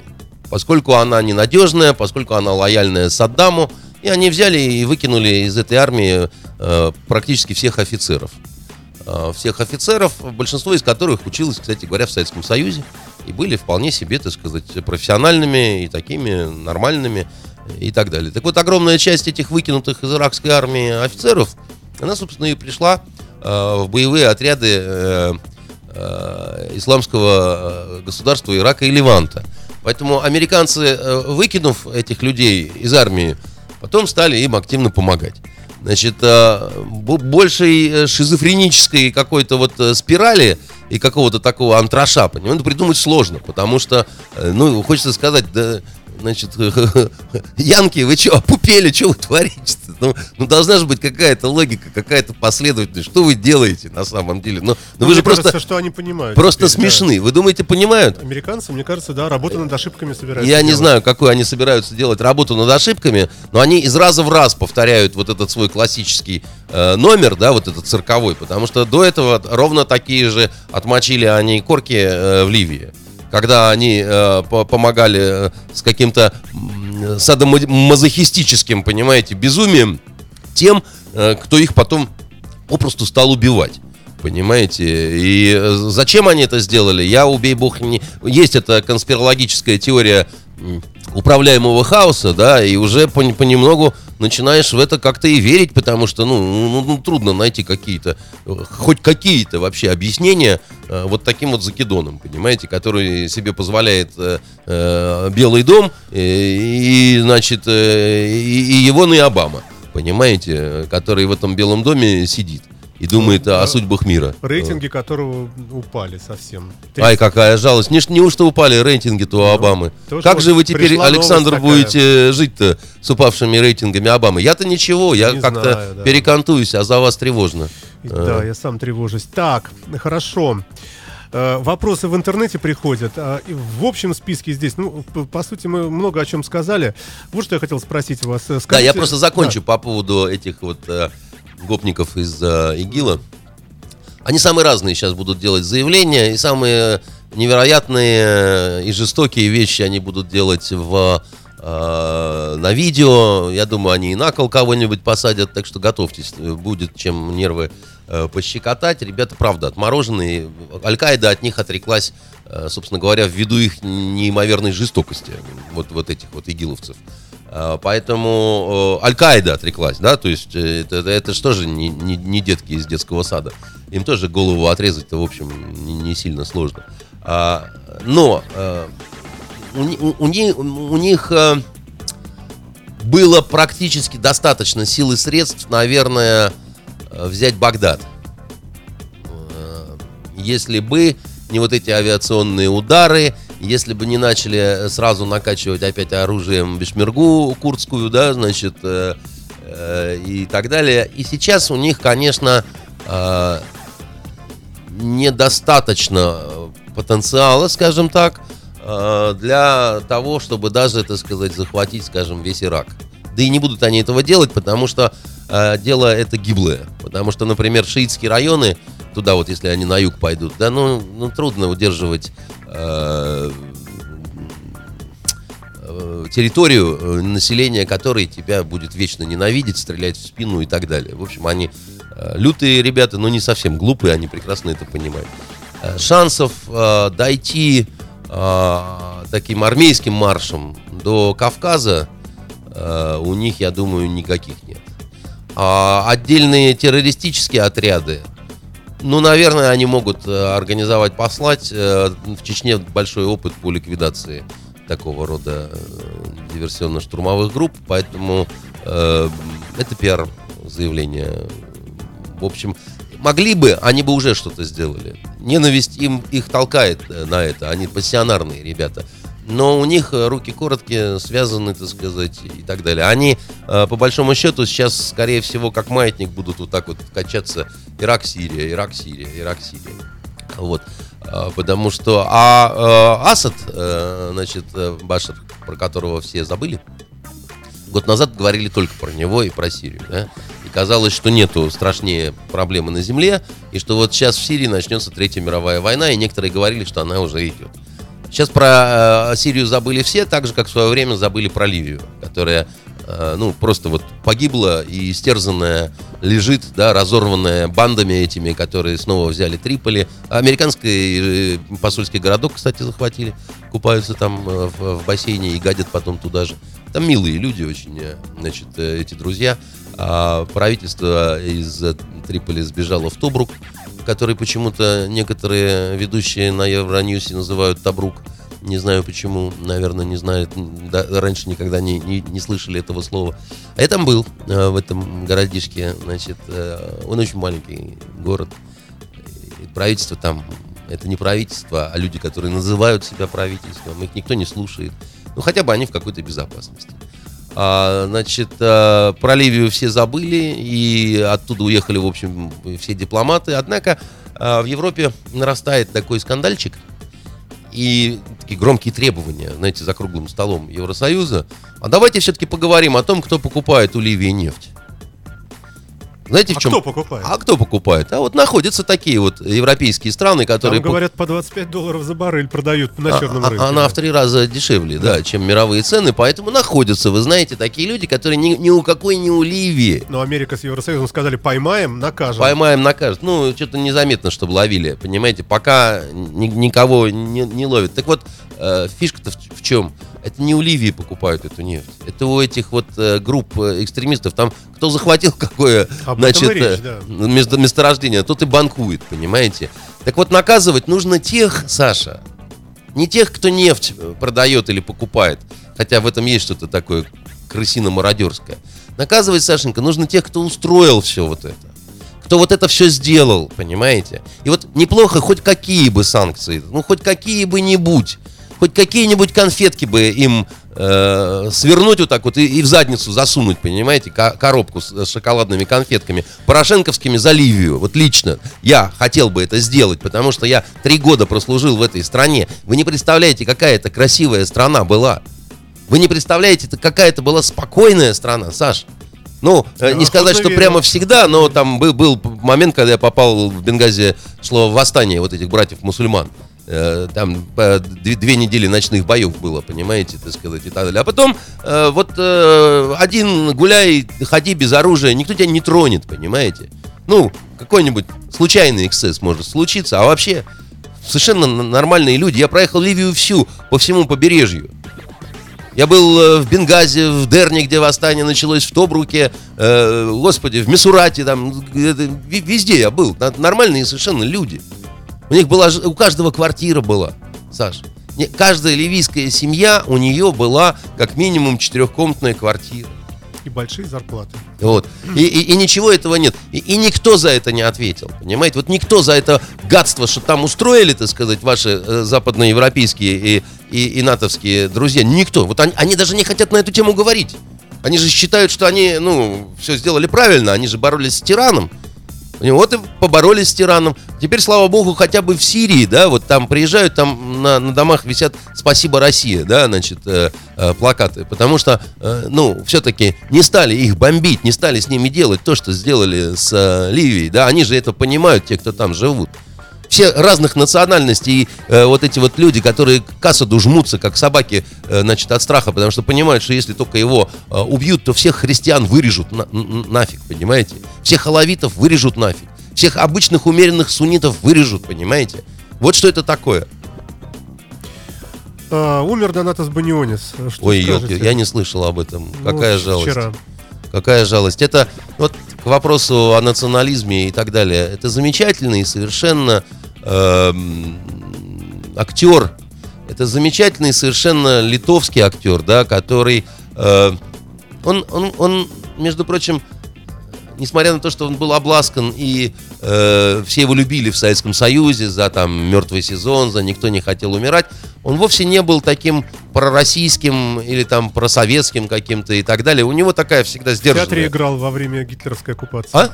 Поскольку она ненадежная, поскольку она лояльная Саддаму, и они взяли и выкинули из этой армии э, практически всех офицеров. Э, всех офицеров, большинство из которых училось, кстати говоря, в Советском Союзе, и были вполне себе, так сказать, профессиональными и такими нормальными и так далее. Так вот, огромная часть этих выкинутых из иракской армии офицеров, она, собственно, и пришла э, в боевые отряды э, э, исламского э, государства Ирака и Ливанта. Поэтому американцы, э, выкинув этих людей из армии, потом стали им активно помогать. Значит, э, бо- большей э, шизофренической какой-то вот спирали и какого-то такого антраша, понимаете, придумать сложно, потому что, ну, хочется сказать, да, значит, *laughs* Янки, вы что, опупели, что вы творите ну, ну, должна же быть какая-то логика, какая-то последовательность. Что вы делаете на самом деле? Ну, ну, Ну, вы же просто, кажется, что они понимают. просто теперь, да. смешны. Вы думаете, понимают? Американцы, мне кажется, да, работу над ошибками собираются. Я не делать. знаю, какую они собираются делать работу над ошибками, но они из раза в раз повторяют вот этот свой классический э, номер, да, вот этот цирковой, потому что до этого ровно такие же отмочили они корки э, в Ливии. Когда они э, по- помогали э, с каким-то садомазохистическим, понимаете, безумием тем, э, кто их потом попросту стал убивать. Понимаете? И э, зачем они это сделали? Я, убей бог, не... Есть эта конспирологическая теория управляемого хаоса, да, и уже пон- понемногу начинаешь в это как-то и верить, потому что, ну, ну, ну, трудно найти какие-то, хоть какие-то вообще объяснения э, вот таким вот закидоном, понимаете, который себе позволяет э, э, Белый дом э, и, значит, э, и, и его и Обама, понимаете, э, который в этом Белом доме сидит и думает о, да. судьбах мира. Рейтинги которого упали совсем. Ай, какая жалость. Не, неужто упали рейтинги-то у Обамы? тоже как же вы теперь, Александр, будете жить-то с упавшими рейтингами Обамы? Я-то ничего, я как-то да. перекантуюсь, а за вас тревожно. Да, я сам тревожусь. Так, хорошо. Э, Вопросы в интернете приходят. а, В общем списке здесь, ну, по сути, мы много о чем сказали. Вот что я хотел спросить у вас. Э, Да, скажите- я просто закончу по поводу этих вот э, гопников из э, ИГИЛа. Они самые разные сейчас будут делать заявления, и самые невероятные и жестокие вещи они будут делать в, э, на видео. Я думаю, они и на кол кого-нибудь посадят, так что готовьтесь, будет чем нервы э, пощекотать. Ребята, правда, отмороженные. Аль-Каида от них отреклась, э, собственно говоря, ввиду их неимоверной жестокости, вот, вот этих вот игиловцев. Э, поэтому Аль-Каида отреклась, да, то есть э, это, это, это же тоже не, не, не детки из детского сада. Им тоже голову отрезать-то, в общем, не, не сильно сложно. А, но э, у, у, у, них, у них э, было практически достаточно сил и средств, наверное, взять Багдад. Если бы не вот эти авиационные удары, если бы не начали сразу накачивать опять оружием Бешмергу курдскую, да, значит, э, э, и так далее. И сейчас у них, конечно, э, недостаточно потенциала, скажем так, э, для того, чтобы даже, так сказать, захватить, скажем, весь Ирак. Да и не будут они этого делать, потому что э, дело это гиблое. Потому что, например, шиитские районы, туда вот, если они на юг пойдут, да, ну, ну трудно удерживать э, э, территорию, э, населения которой тебя будет вечно ненавидеть, стрелять в спину и так далее. В общем, они э, лютые ребята, но не совсем глупые, они прекрасно это понимают. Э, шансов э, дойти э, таким армейским маршем до Кавказа э, у них, я думаю, никаких нет. А отдельные террористические отряды, ну, наверное, они могут э, организовать, послать. Э, в Чечне большой опыт по ликвидации такого рода э, диверсионно-штурмовых групп, поэтому э, это пиар-заявление. В общем, могли бы, они бы уже что-то сделали. Ненависть им их толкает на это, они пассионарные ребята но у них э, руки короткие, связаны, так сказать, и так далее. Они, э, по большому счету, сейчас, скорее всего, как маятник будут вот так вот качаться Ирак-Сирия, Ирак-Сирия, Ирак-Сирия. Вот. Э, потому что... А Асад, значит, Башар, про которого все забыли, год назад говорили только про него и про Сирию, да? И казалось, что нету страшнее проблемы на земле, и что вот сейчас в Сирии начнется Третья мировая война, и некоторые говорили, что она уже идет. Сейчас про э, Сирию забыли все, так же, как в свое время забыли про Ливию, которая э, ну, просто вот погибла и истерзанная лежит, да, разорванная бандами этими, которые снова взяли Триполи. Американский э, посольский городок, кстати, захватили. Купаются там э, в, в бассейне и гадят потом туда же. Там милые люди очень, э, значит, эти друзья. А правительство из Триполи сбежало в Тобрук который почему-то некоторые ведущие на Евроньюсе называют Табрук. Не знаю почему, наверное, не знают, да, раньше никогда не, не, не слышали этого слова. А я там был, э, в этом городишке, значит, э, он очень маленький город. И правительство там, это не правительство, а люди, которые называют себя правительством, их никто не слушает. Ну, хотя бы они в какой-то безопасности. А, значит, а, про Ливию все забыли, и оттуда уехали, в общем, все дипломаты. Однако а, в Европе нарастает такой скандальчик и такие громкие требования, знаете, за круглым столом Евросоюза. А давайте все-таки поговорим о том, кто покупает у Ливии нефть. Знаете, в а чем? кто покупает? А кто покупает? А вот находятся такие вот европейские страны, которые... Там, говорят, по 25 долларов за баррель продают на черном а, рынке. Она в три раза дешевле, да. да, чем мировые цены, поэтому находятся, вы знаете, такие люди, которые ни, ни у какой не у Ливии. Но Америка с Евросоюзом сказали, поймаем, накажем. Поймаем, накажем. Ну, что-то незаметно, чтобы ловили, понимаете, пока ни, никого не, не ловят. Так вот, э, фишка-то в, в чем? Это не у Ливии покупают эту нефть. Это у этих вот э, групп э, экстремистов. Там кто захватил *laughs* какое Об значит, речь, э, да. место, месторождение, тот и банкует, понимаете? Так вот, наказывать нужно тех, Саша, не тех, кто нефть продает или покупает. Хотя в этом есть что-то такое крысино-мародерское. Наказывать, Сашенька, нужно тех, кто устроил все вот это. Кто вот это все сделал, понимаете? И вот неплохо хоть какие бы санкции, ну хоть какие бы нибудь хоть какие-нибудь конфетки бы им э, свернуть вот так вот и, и в задницу засунуть, понимаете, ко- коробку с, с шоколадными конфетками, порошенковскими за Ливию. Вот лично я хотел бы это сделать, потому что я три года прослужил в этой стране. Вы не представляете, какая это красивая страна была. Вы не представляете, какая это была спокойная страна, Саш. Ну, э, не сказать, что верю. прямо всегда, но там был, был момент, когда я попал в Бенгази, шло восстание вот этих братьев-мусульман. Э, Там две, две недели ночных боев было, понимаете, так сказать, и так далее. А потом э, вот э, один гуляй, ходи без оружия, никто тебя не тронет, понимаете? Ну, какой-нибудь случайный эксцесс может случиться, а вообще совершенно нормальные люди. Я проехал Ливию всю, по всему побережью. Я был в Бенгазе, в Дерне, где восстание началось, в Тобруке, э, господи, в Мисурате, там, везде я был. Нормальные совершенно люди. У них была, у каждого квартира была, Саш. Каждая ливийская семья, у нее была как минимум четырехкомнатная квартира. И большие зарплаты. Вот. И, и- и ничего этого нет. И, и никто за это не ответил. Понимаете? Вот никто за это гадство, что там устроили, так сказать, ваши э, западноевропейские и, и, и натовские друзья. Никто. Вот они, они даже не хотят на эту тему говорить. Они же считают, что они, ну, все сделали правильно. Они же боролись с тираном. Вот и поборолись с тираном. Теперь, слава богу, хотя бы в Сирии, да, вот там приезжают, там на, на домах висят «Спасибо, Россия», да, значит, э, э, плакаты. Потому что, э, ну, все-таки не стали их бомбить, не стали с ними делать то, что сделали с э, Ливией, да, они же это понимают, те, кто там живут. Все разных национальностей, э, вот эти вот люди, которые к Асаду жмутся, как собаки, э, значит, от страха, потому что понимают, что если только его э, убьют, то всех христиан вырежут на- нафиг, понимаете? Всех алавитов вырежут нафиг. Всех обычных умеренных суннитов вырежут, понимаете? Вот что это такое. А, умер Донатас Банионис. Что Ой, елки, я не слышал об этом. Ну, Какая жалость. Вчера. Какая жалость. Это вот к вопросу о национализме и так далее. Это замечательный совершенно эм, актер. Это замечательный совершенно литовский актер, да, который... э, он, он, он, между прочим, несмотря на то, что он был обласкан и э, все его любили в Советском Союзе за там мертвый сезон, за никто не хотел умирать, он вовсе не был таким пророссийским или там просоветским каким-то и так далее. У него такая всегда В театре сдержанная. играл во время гитлеровской оккупации. А?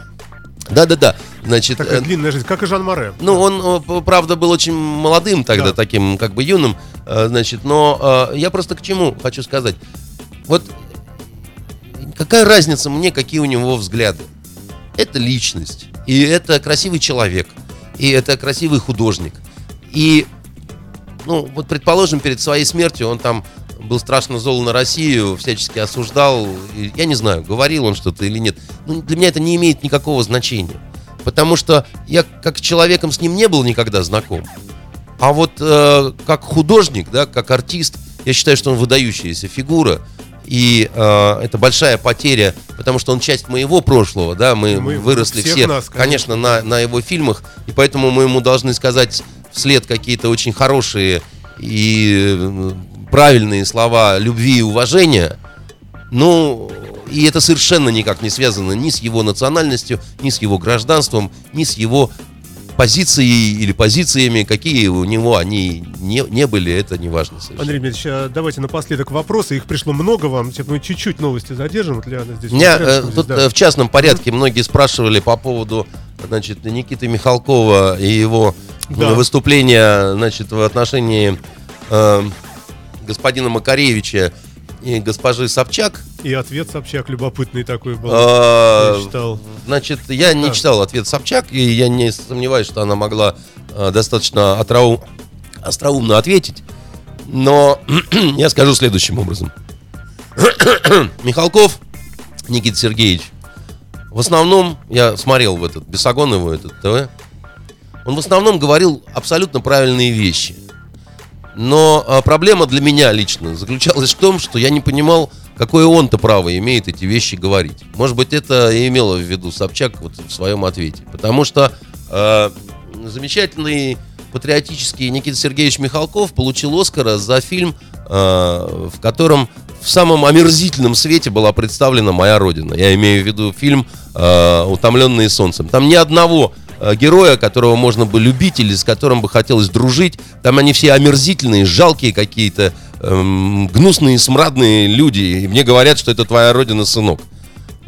Да-да-да. Значит, Такая э, длинная жизнь, как и Жан Море. ну, он, э, правда, был очень молодым тогда, Да. таким как бы юным, э, значит, но я просто к чему хочу сказать. Вот какая разница мне, какие у него взгляды? Это личность, и это красивый человек, и это красивый художник. И, ну, вот предположим, перед своей смертью он там был страшно зол на Россию, всячески осуждал, и я не знаю, говорил он что-то или нет. Ну, для меня это не имеет никакого значения. Потому что я как человеком с ним не был никогда знаком. А вот э, как художник, да, как артист, я считаю, что он выдающаяся фигура. И э, это большая потеря, потому что он часть моего прошлого, да, мы, Мы- выросли все, нас, конечно, на, на его фильмах, и поэтому мы ему должны сказать вслед какие-то очень хорошие и э, правильные слова любви и уважения. Ну, и это совершенно никак не связано ни с его национальностью, ни с его гражданством, ни с его позицией или позициями, какие у него они не, не были, это не важно совершенно. Андрей Дмитриевич, а давайте напоследок вопросы. Их пришло много вам. Типа, мы чуть-чуть новости задержим. Вот Лиана здесь. У меня э, тут да. э, в частном порядке многие спрашивали по поводу значит, Никиты Михалкова и его Да. выступления значит, в отношении э, господина Макаревича и госпожи Собчак. И ответ Собчак любопытный такой был. Я читал. Значит, я не Да. читал ответ Собчак, и я не сомневаюсь, что она могла э, достаточно отраум- остроумно ответить. Но *clears throat* я скажу следующим образом. *clears throat* Михалков Никита Сергеевич, в основном, я смотрел в этот, Бесогон его, этот ТВ, он в основном говорил абсолютно правильные вещи. Но а, проблема для меня лично заключалась в том, что я не понимал, какое он-то право имеет эти вещи говорить. Может быть, это и имело в виду Собчак вот в своем ответе. Потому что э, замечательный патриотический Никита Сергеевич Михалков получил Оскара за фильм, э, в котором в самом омерзительном свете была представлена моя родина. Я имею в виду фильм э, «Утомленные солнцем». Там ни одного героя, которого можно бы любить или с которым бы хотелось дружить. Там они все омерзительные, жалкие какие-то, эм, гнусные, смрадные люди. И мне говорят, что это твоя родина, сынок.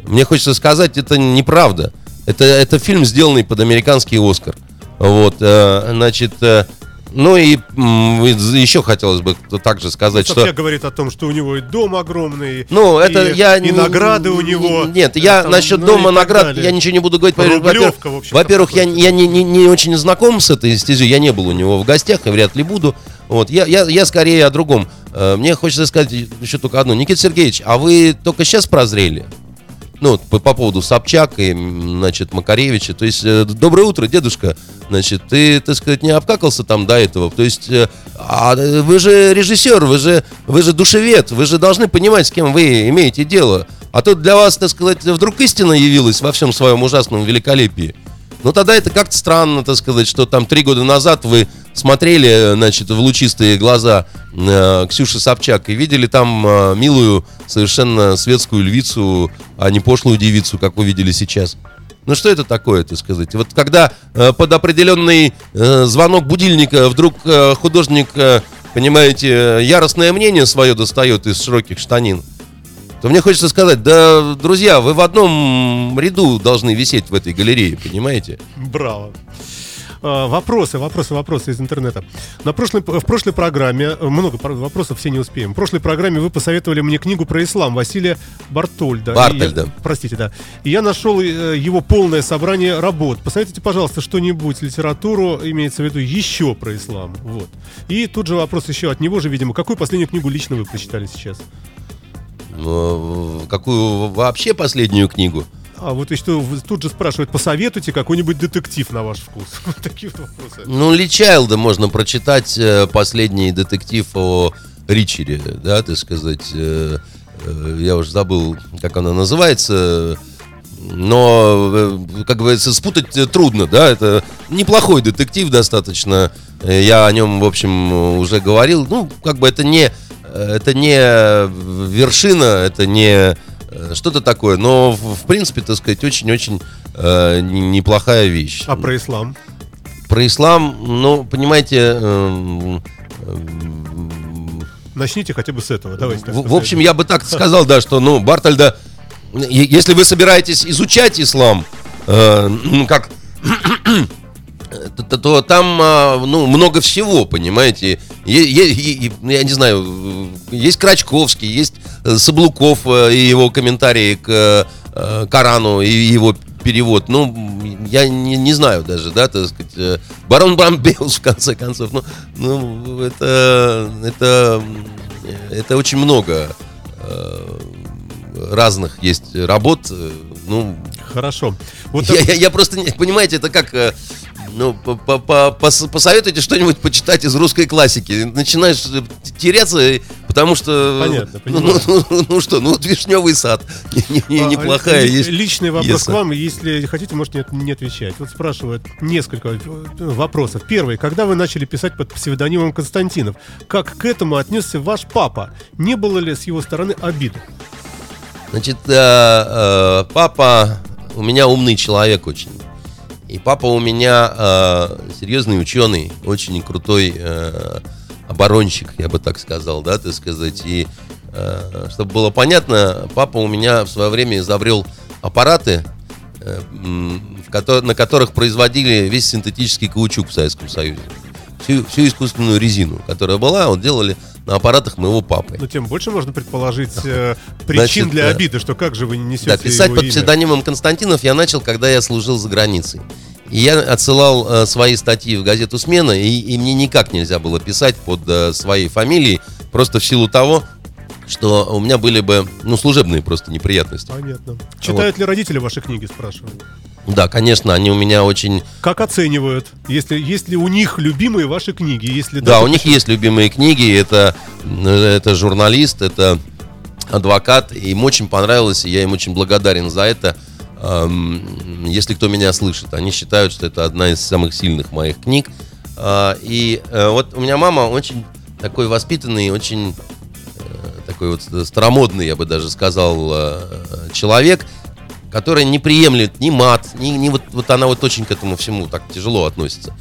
Мне хочется сказать, это неправда. Это, это фильм, сделанный под американский Оскар. Вот, э, значит, э, ну и м, еще хотелось бы также сказать, что... Собчак говорит о том, что у него и дом огромный. Ну, это и, я... И не- награды у него. Нет, я Там, насчет ну, дома наград, далее. я ничего не буду говорить. во-первых, Во-первых, я, я не, не, не очень знаком с этой стезей, я не был у него в гостях и вряд ли буду. Вот, я, я, я скорее о другом. Э, Мне хочется сказать еще только одно. Никита Сергеевич, а вы только сейчас прозрели? ну, по, по поводу Собчак и, значит, Макаревича. То есть, э, доброе утро, дедушка. Значит, ты, так сказать, не обкакался там до этого. То есть, э, а вы же режиссер, вы же, вы же душевед, вы же должны понимать, с кем вы имеете дело. А тут для вас, так сказать, вдруг истина явилась во всем своем ужасном великолепии. Ну тогда это как-то странно, так сказать, что там три года назад вы смотрели, значит, в лучистые глаза э, Ксюши Собчак и видели там э, милую, совершенно светскую львицу, а не пошлую девицу, как вы видели сейчас. Ну что это такое, так сказать? Вот когда э, под определенный э, звонок будильника вдруг э, художник, э, понимаете, яростное мнение свое достает из широких штанин, то мне хочется сказать, да, друзья, вы в одном ряду должны висеть в этой галерее, понимаете? Браво. А, Вопросы, вопросы, вопросы из интернета. На прошлой, в прошлой программе, э, много вопросов, все не успеем. В прошлой программе вы посоветовали мне книгу про ислам Василия Бартольда. Бартольда. И простите, да. И я нашел э, его полное собрание работ. Посоветуйте, пожалуйста, что-нибудь, литературу, имеется в виду еще про ислам. Вот. И тут же вопрос еще от него же, видимо. Какую последнюю книгу лично вы прочитали сейчас? Ну, Какую вообще последнюю книгу? А вот что тут же спрашивают, посоветуйте какой-нибудь детектив на ваш вкус. *laughs* Вот такие вот вопросы. Ну, Ли Чайлда можно прочитать э, последний детектив о Ричере, да, так сказать. э, э, я уже забыл, как она называется. Но, э, как говорится, спутать э, трудно, да, это неплохой детектив достаточно. Э, Я о нем, в общем, уже говорил. Ну, как бы это не, э, это не вершина, это не э, что-то такое, но, в принципе, так сказать, очень-очень э, неплохая вещь. А про ислам? Про ислам, ну, понимаете, эм, эм, Начните хотя бы с этого. Давайте. в, в общем, я бы так сказал, да, что, ну, Бартольда, если вы собираетесь изучать ислам, э, ну, как, то, то- то там, а, ну, много всего, понимаете. Е- е- е- я не знаю, есть Крачковский, есть э, Соблуков э, и его комментарии к э, Корану и его перевод. Ну, я не, не знаю даже, да, так сказать. Барон Брамбеус, в конце концов. Ну, ну это, это, это очень много разных есть работ. Ну, Хорошо. Вот я, я, я просто, не, понимаете, это как, ну, по- по- по- пос- посоветуйте что-нибудь почитать из русской классики. Начинаешь э, теряться, э, потому что... Понятно, ну, понимаю. ну, ну, ну что, ну вот «Вишневый сад». *laughs* А, Неплохая есть. Личный вопрос к вам, если хотите, можете не, отвечать. Вот спрашивают несколько э, вопросов. Первый. Когда вы начали писать под псевдонимом Константинов, как к этому отнесся ваш папа? Не было ли с его стороны обиды? Значит, папа у меня умный человек очень. И папа у меня э, серьезный ученый, очень крутой э, оборонщик, я бы так сказал, да, так сказать. И э, чтобы было понятно, папа у меня в свое время изобрел аппараты, э, на которых производили весь синтетический каучук в Советском Союзе. Всю, всю искусственную резину, которая была, вот делали на аппаратах моего папы. Но тем больше можно предположить э, причин Значит, для да. обиды, что как же вы не несете Да, писать его под имя? псевдонимом Константинов я начал, когда я служил за границей. И я отсылал э, свои статьи в газету «Смена», и, и мне никак нельзя было писать под э, своей фамилией, просто в силу того, что у меня были бы, ну, служебные просто неприятности. Понятно. Читают ли родители ваши книги, спрашивают? Да, конечно, они у меня очень... Как оценивают? Если, есть ли у них любимые ваши книги? Если Да, у них есть любимые книги, это, это журналист, это адвокат, им очень понравилось, и я им очень благодарен за это. Если кто меня слышит, они считают, что это одна из самых сильных моих книг. А, И э, вот у меня мама очень такой воспитанный, очень такой вот старомодный, я бы даже сказал, э, человек, который не приемлет ни мат, ни, ни вот, вот она вот очень к этому всему так тяжело относится.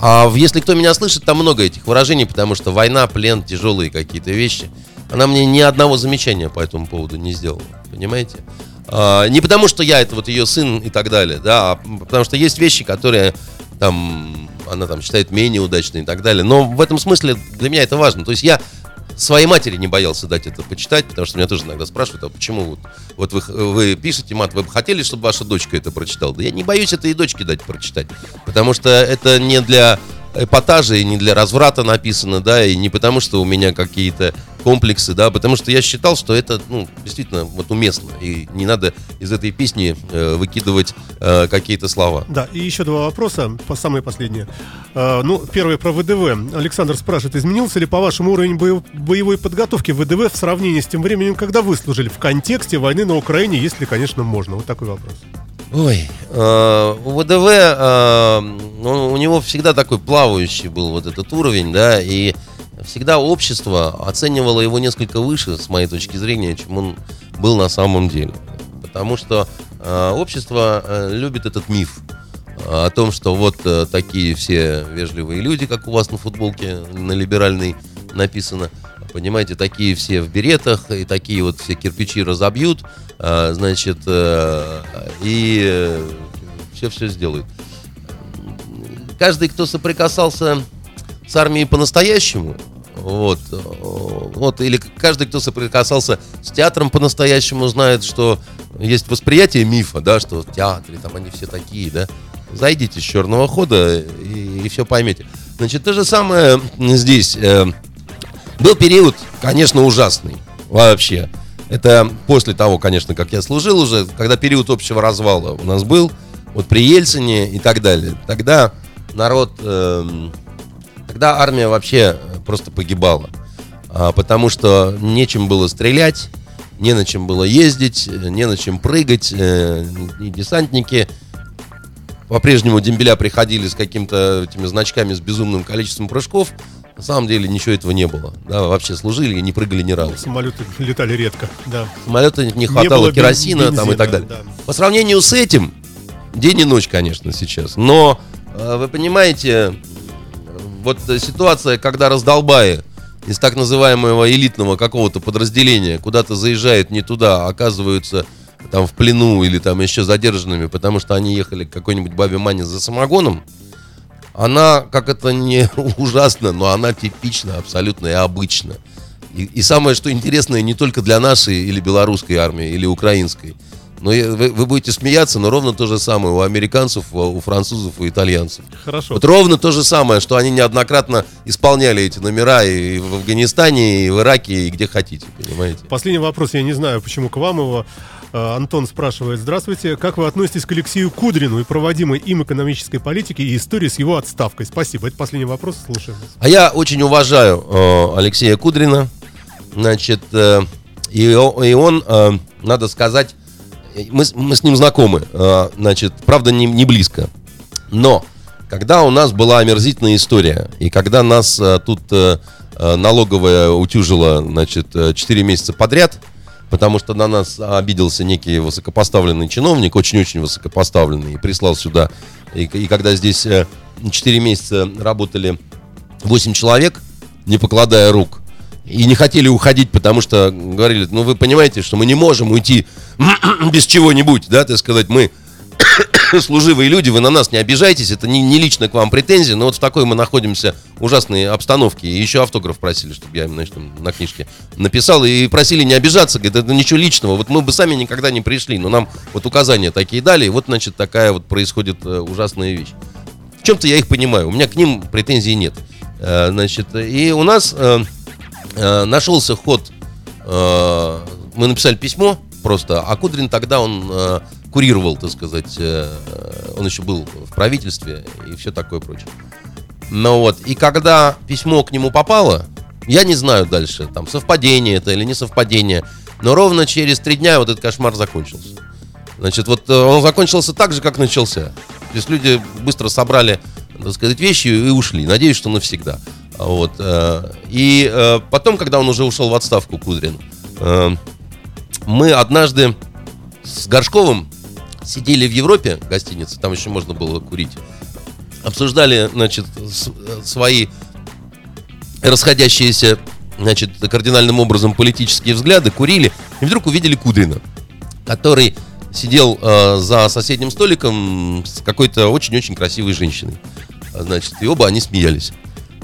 А если кто меня слышит, там много этих выражений, потому что война, плен, тяжелые какие-то вещи. Она мне ни одного замечания по этому поводу не сделала, понимаете? А, не потому, что я это вот ее сын и так далее, да, а потому что есть вещи, которые там она там считает менее удачной и так далее. Но в этом смысле для меня это важно. То есть я своей матери не боялся дать это почитать, потому что меня тоже иногда спрашивают, а почему вот, вот вы, вы пишете мат, вы бы хотели, чтобы ваша дочка это прочитала? Да я не боюсь этой дочке дать прочитать, потому что это не для эпатажа и не для разврата написано, да, и не потому, что у меня какие-то комплексы, да, потому что я считал, что это, ну, действительно, вот уместно, и не надо из этой песни э, выкидывать э, какие-то слова. Да, и еще два вопроса, по самые последние. Э, ну, первый про ВДВ. Александр спрашивает, изменился ли, по-вашему, уровень боев- боевой подготовки ВДВ в сравнении с тем временем, когда вы служили в контексте войны на Украине, если, конечно, можно? Вот такой вопрос. Ой, э, у ВДВ, э, ну, у него всегда такой плавающий был вот этот уровень, да, и всегда общество оценивало его несколько выше, с моей точки зрения, чем он был на самом деле. Потому что э, общество э, любит этот миф э, о том, что вот э, такие все вежливые люди, как у вас на футболке на либеральной написано, понимаете, такие все в беретах, и такие вот все кирпичи разобьют, э, значит, э, и все-все сделают. Каждый, кто соприкасался с армией по-настоящему, вот, э, вот, или каждый, кто соприкасался с театром по-настоящему, знает, что есть восприятие мифа, да, что в театре там они все такие, да. Зайдите с черного хода и, и все поймете. Значит, то же самое здесь. Э, был период, конечно, ужасный вообще. Это после того, конечно, как я служил уже, когда период общего развала у нас был, вот при Ельцине и так далее. Тогда народ, эм, тогда армия вообще просто погибала. А, потому что нечем было стрелять, не на чем было ездить, не на чем прыгать. э, И десантники по-прежнему дембеля приходили с какими-то этими значками с безумным количеством прыжков. На самом деле ничего этого не было. Да, вообще служили и не прыгали ни разу. Самолеты *laughs* летали редко, да. Самолета не хватало бен- керосина там и бензина, так далее. да. По сравнению с этим, день и ночь, конечно, сейчас. Но э, вы понимаете, вот э, ситуация, когда раздолбаи из так называемого элитного какого-то подразделения куда-то заезжают не туда, а оказываются там в плену или там еще задержанными, потому что они ехали к какой-нибудь бабе Мане за самогоном, она, как это не *laughs* ужасно, но она типична абсолютно и обычно. И, и самое, что интересное, не только для нашей или белорусской армии, или украинской. Но я- вы, вы будете смеяться, но ровно то же самое у американцев, у у французов и итальянцев. Хорошо. Вот ровно то же самое, что они неоднократно исполняли эти номера и в Афганистане, и в Ираке, и где хотите, понимаете? Последний вопрос, я не знаю, почему к вам его. Э, Антон спрашивает, здравствуйте, как вы относитесь к Алексею Кудрину и проводимой им экономической политике и истории с его отставкой? Спасибо. Это последний вопрос, слушаем. А я очень уважаю э, Алексея Кудрина. Значит, э, и, и он, э, надо сказать, мы, мы с ним знакомы. э, значит, правда, не, не близко. Но когда у нас была омерзительная история, и когда нас э, тут э, э, налоговая утюжила, значит, 4 месяца подряд, потому что на нас обиделся некий высокопоставленный чиновник, очень-очень высокопоставленный, и прислал сюда. И, и когда здесь 4 месяца работали 8 человек, не покладая рук, и не хотели уходить, потому что говорили, ну вы понимаете, что мы не можем уйти *clears throat* без чего-нибудь, да, так сказать, мы *clears throat* служивые люди, вы на нас не обижайтесь, это не, не лично к вам претензии, но вот в такой мы находимся ужасной обстановке. И еще автограф просили, чтобы я значит, на книжке написал, и просили не обижаться, говорит, это ничего личного, вот мы бы сами никогда не пришли, но нам вот указания такие дали, и вот, значит, такая вот происходит э, ужасная вещь. В чем-то я их понимаю, у меня к ним претензий нет. Э, значит, и у нас э, нашелся ход, э, мы написали письмо просто, а Кудрин тогда он э, курировал, так сказать, э, он еще был в правительстве и все такое прочее. Ну вот, и когда письмо к нему попало, я не знаю дальше, там, совпадение это или не совпадение, но ровно через три дня вот этот кошмар закончился. Значит, вот э, он закончился так же, как начался. То есть люди быстро собрали, так сказать, вещи и ушли. Надеюсь, что навсегда. Вот. э, И э, потом, когда он уже ушел в отставку, Кудрин, э, мы однажды с Горшковым сидели в Европе, в гостинице, там еще можно было курить, обсуждали, значит, свои расходящиеся, значит, кардинальным образом политические взгляды, курили, и вдруг увидели Кудрина, который сидел э, за соседним столиком с какой-то очень-очень красивой женщиной. Значит, и оба они смеялись.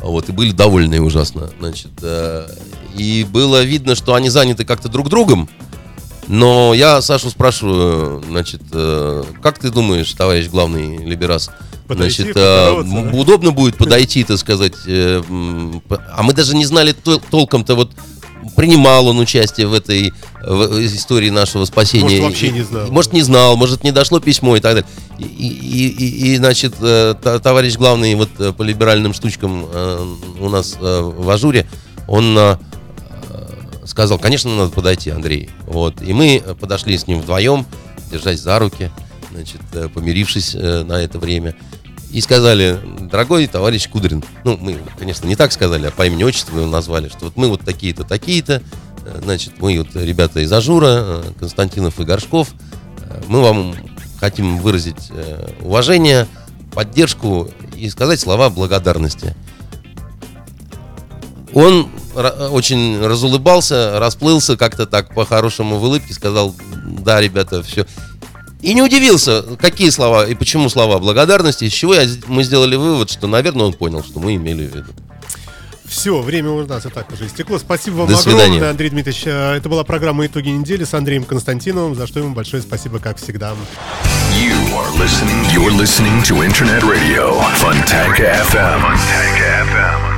Вот, и были довольны ужасно. Значит, э, и было видно, что они заняты как-то друг другом. Но я Сашу спрашиваю, значит, э, как ты думаешь, товарищ главный либерас, Подойти, значит, э, да? удобно будет подойти, так сказать, э, а мы даже не знали тол- толком-то вот принимал он участие в этой в истории нашего спасения. Может, вообще не знал. Может, не знал, может, не дошло письмо и так далее. И, и, и, и значит, э, товарищ главный вот э, по либеральным штучкам у нас в Ажуре, он сказал, конечно, надо подойти, Андрей. Вот. И мы подошли с ним вдвоем, держась за руки, значит, помирившись на это время и сказали, дорогой товарищ Кудрин, ну, мы, конечно, не так сказали, а по имени отчеству его назвали, что вот мы вот такие-то, такие-то, э, значит, мы вот ребята из Ажура, э, Константинов и Горшков, э, мы вам хотим выразить уважение, поддержку и сказать слова благодарности. Он очень разулыбался, расплылся как-то так по-хорошему в улыбке, сказал, да, ребята, все. И не удивился, какие слова и почему слова благодарности, из чего я, мы сделали вывод, что, наверное, он понял, что мы имели в виду. Все, время у нас и так уже истекло. Спасибо вам До огромное, свидания. Андрей Дмитриевич. Э, это была программа «Итоги недели» с Андреем Константиновым, за что ему большое спасибо, как всегда. You are listening, you're listening to Internet Radio, Fontanka FM. Fontanka FM.